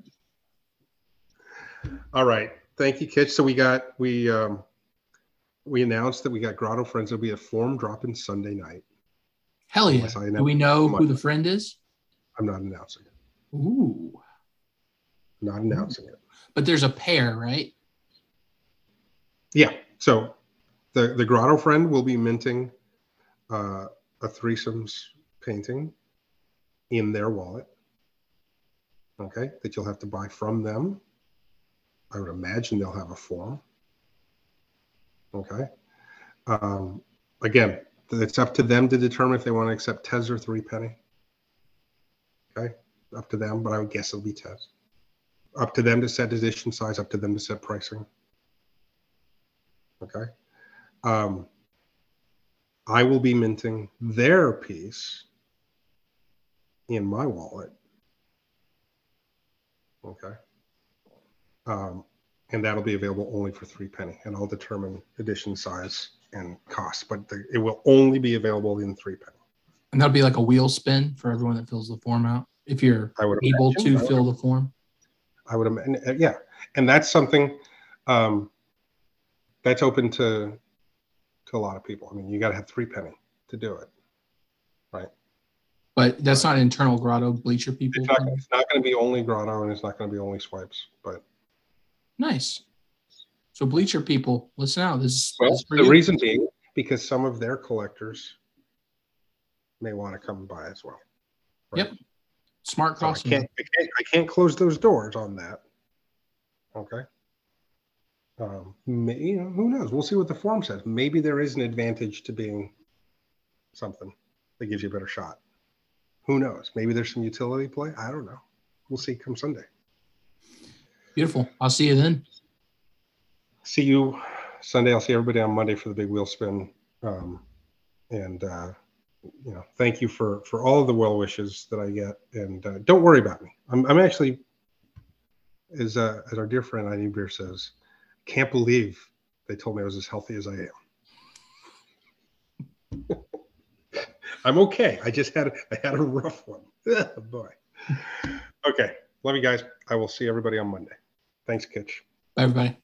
All right. Thank you, Kitch. So we got we um we announced that we got Grotto Friends. It'll be a form dropping Sunday night. Hell yeah. Do we know know- who the friend is? I'm not announcing it. Ooh. Not announcing it. But there's a pair, right? Yeah. So the the Grotto friend will be minting uh, a threesomes painting in their wallet. Okay, that you'll have to buy from them. I would imagine they'll have a form. Okay. Um, again, it's up to them to determine if they want to accept Tez or three penny. Okay, up to them, but I would guess it'll be Tez. Up to them to set edition size. Up to them to set pricing. Okay. Um, I will be minting their piece in my wallet. Okay. Um, and that'll be available only for three penny, and I'll determine edition size and cost, but the, it will only be available in three penny. And that'll be like a wheel spin for everyone that fills the form out. If you're able imagine. to fill the form. I would imagine, yeah, and that's something um, that's open to to a lot of people. I mean, you got to have three penny to do it. Right? But that's not internal grotto bleacher people. It's not, it's not going to be only grotto, and it's not going to be only swipes. But Nice. So bleacher people, listen out. This is, well, this is the you. reason being because some of their collectors may want to come by as well. Yep. Smart So I can't, I can't, I can't close those doors on that. Okay. Um, you know, who knows? We'll see what the form says. Maybe there is an advantage to being something that gives you a better shot. Who knows? Maybe there's some utility play. I don't know. We'll see come Sunday. Beautiful. I'll see you then. See you Sunday. I'll see everybody on Monday for the big wheel spin. Um, and uh, you know, thank you for for all of the well wishes that I get. And uh, don't worry about me. I'm I'm actually, as uh, as our dear friend I need Beer says, can't believe they told me I was as healthy as I am. I'm okay. I just had I had a rough one. Boy. Okay. Love you guys. I will see everybody on Monday. Thanks, Kitch. Bye, everybody.